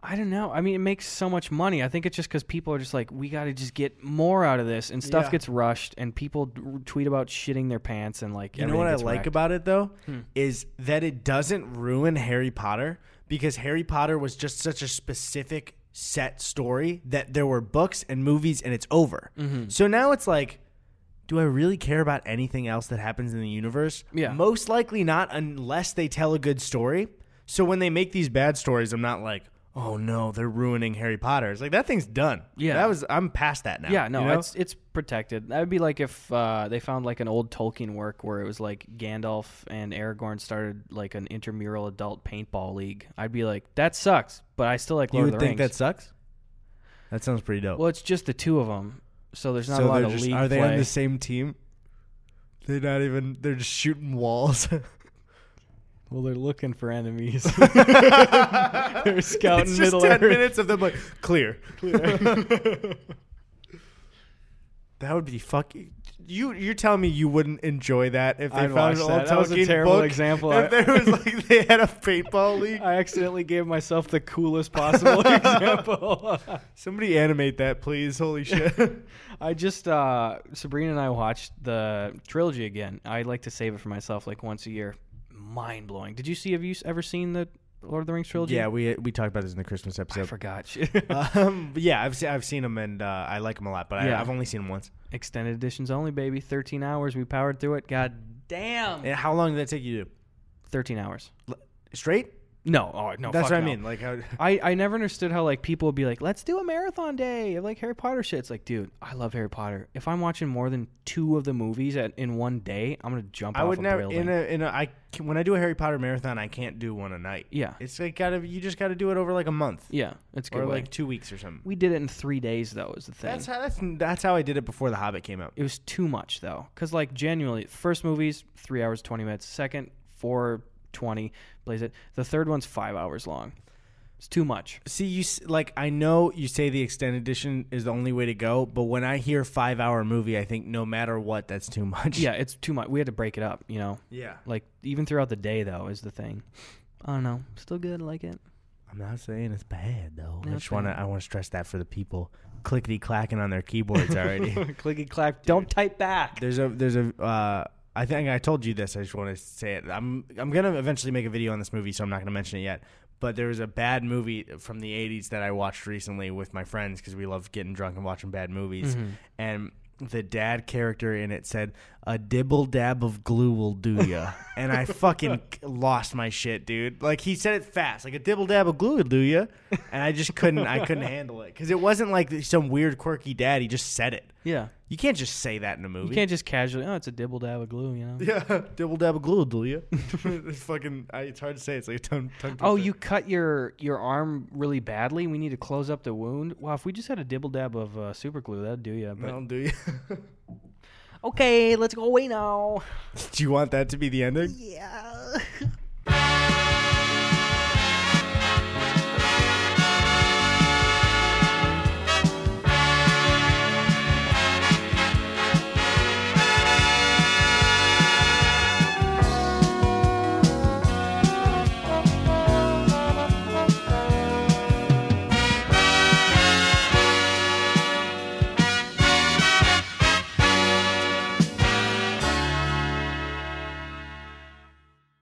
I don't know. I mean, it makes so much money. I think it's just because people are just like, we got to just get more out of this, and stuff Yeah. gets rushed, and people d- tweet about shitting their pants, and like, You know what I like about it though Hmm. is that it doesn't ruin Harry Potter because Harry Potter was just such a specific set story that there were books and movies and it's over. Mm-hmm. So now it's like do I really care about anything else that happens in the universe? Yeah. Most likely not unless they tell a good story. So when they make these bad stories, I'm not like, "Oh no, they're ruining Harry Potter." It's like that thing's done. Yeah. That was I'm past that now. Yeah, no, you know? it's it's protected. That would be like if uh, they found like an old Tolkien work where it was like Gandalf and Aragorn started like an intramural adult paintball league. I'd be like, that sucks, but I still like you would think Rings. that sucks? That sounds pretty dope. well, it's just the two of them, so there's not so a lot of just, league are they play. on the same team? They're not even. They're just shooting walls. [LAUGHS] well, they're looking for enemies. [LAUGHS] [LAUGHS] they're scouting it's just Middle ten Earth. minutes of them like clear. that would be fucking. You you're telling me you wouldn't enjoy that if they I'd found an old that. That was a Tolkien terrible book? example. If there was like [LAUGHS] they had a paintball [LAUGHS] league, I accidentally gave myself the coolest possible [LAUGHS] example. somebody animate that, please. Holy shit! I just uh Sabrina and I watched the trilogy again. I like to save it for myself like once a year. Mind blowing. Did you see? Have you ever seen the Lord of the Rings trilogy? yeah, we we talked about this in the Christmas episode. I forgot. [LAUGHS] um, yeah, I've seen I've seen them and uh, I like them a lot, but Yeah. I, I've only seen them once. Extended editions only, baby. Thirteen hours. We powered through it. God damn. And how long did that take you to do? Thirteen hours. Straight? No. Oh no. That's what I no. mean. Like how. [LAUGHS] I, I never understood how like people would be like, let's do a marathon day of like Harry Potter shit. It's like, dude, I love Harry Potter. If I'm watching more than two of the movies at, in one day, I'm gonna jump I off would a never building. in a in a I can- when I do a Harry Potter marathon, I can't do one a night. yeah, It's like gotta you just gotta do it over like a month yeah, it's good. or way. like two weeks or something. we did it in three days though. Is the thing. That's how that's that's how I did it before The Hobbit came out. it was too much though, because like genuinely, first movie's three hours twenty minutes. Second, four twenty. Plays it. The third one's five hours long. It's too much. See, you s- like I know you say the extended edition is the only way to go, but when I hear five hour movie, I think no matter what, that's too much. Yeah, it's too much. We had to break it up. You know, yeah. like even throughout the day though is the thing. I don't know. Still good. I like it. I'm not saying it's bad though. I No, just want to. I want to stress that for the people clickety clacking on their keyboards [LAUGHS] already. Clicky clack. Don't type back. There's a there's a uh, I think I told you this. I just want to say it. I'm I'm gonna eventually make a video on this movie, so I'm not gonna mention it yet. But there was a bad movie from the '80s that I watched recently with my friends because we love getting drunk and watching bad movies. Mm-hmm. And the dad character in it said, "A dibble dab of glue will do ya," [LAUGHS] and I fucking lost my shit, dude. Like he said it fast, like a dibble dab of glue will do ya, and I just couldn't. I couldn't [LAUGHS] handle it because it wasn't like some weird quirky dad. He just said it. Yeah. You can't just say that in a movie. You can't just casually. Oh, it's a dibble dab of glue, you know. Yeah, [LAUGHS] dibble of glue, do you? [LAUGHS] it's fucking. I, it's hard to say. It's like a tongue. tongue Oh, you cut your your arm really badly. We need to close up the wound. Wow, if we just had a dibble dab of uh, super glue, that'd do you. But Well, do you? [LAUGHS] okay, let's go away now. do you want that to be the ending? Yeah.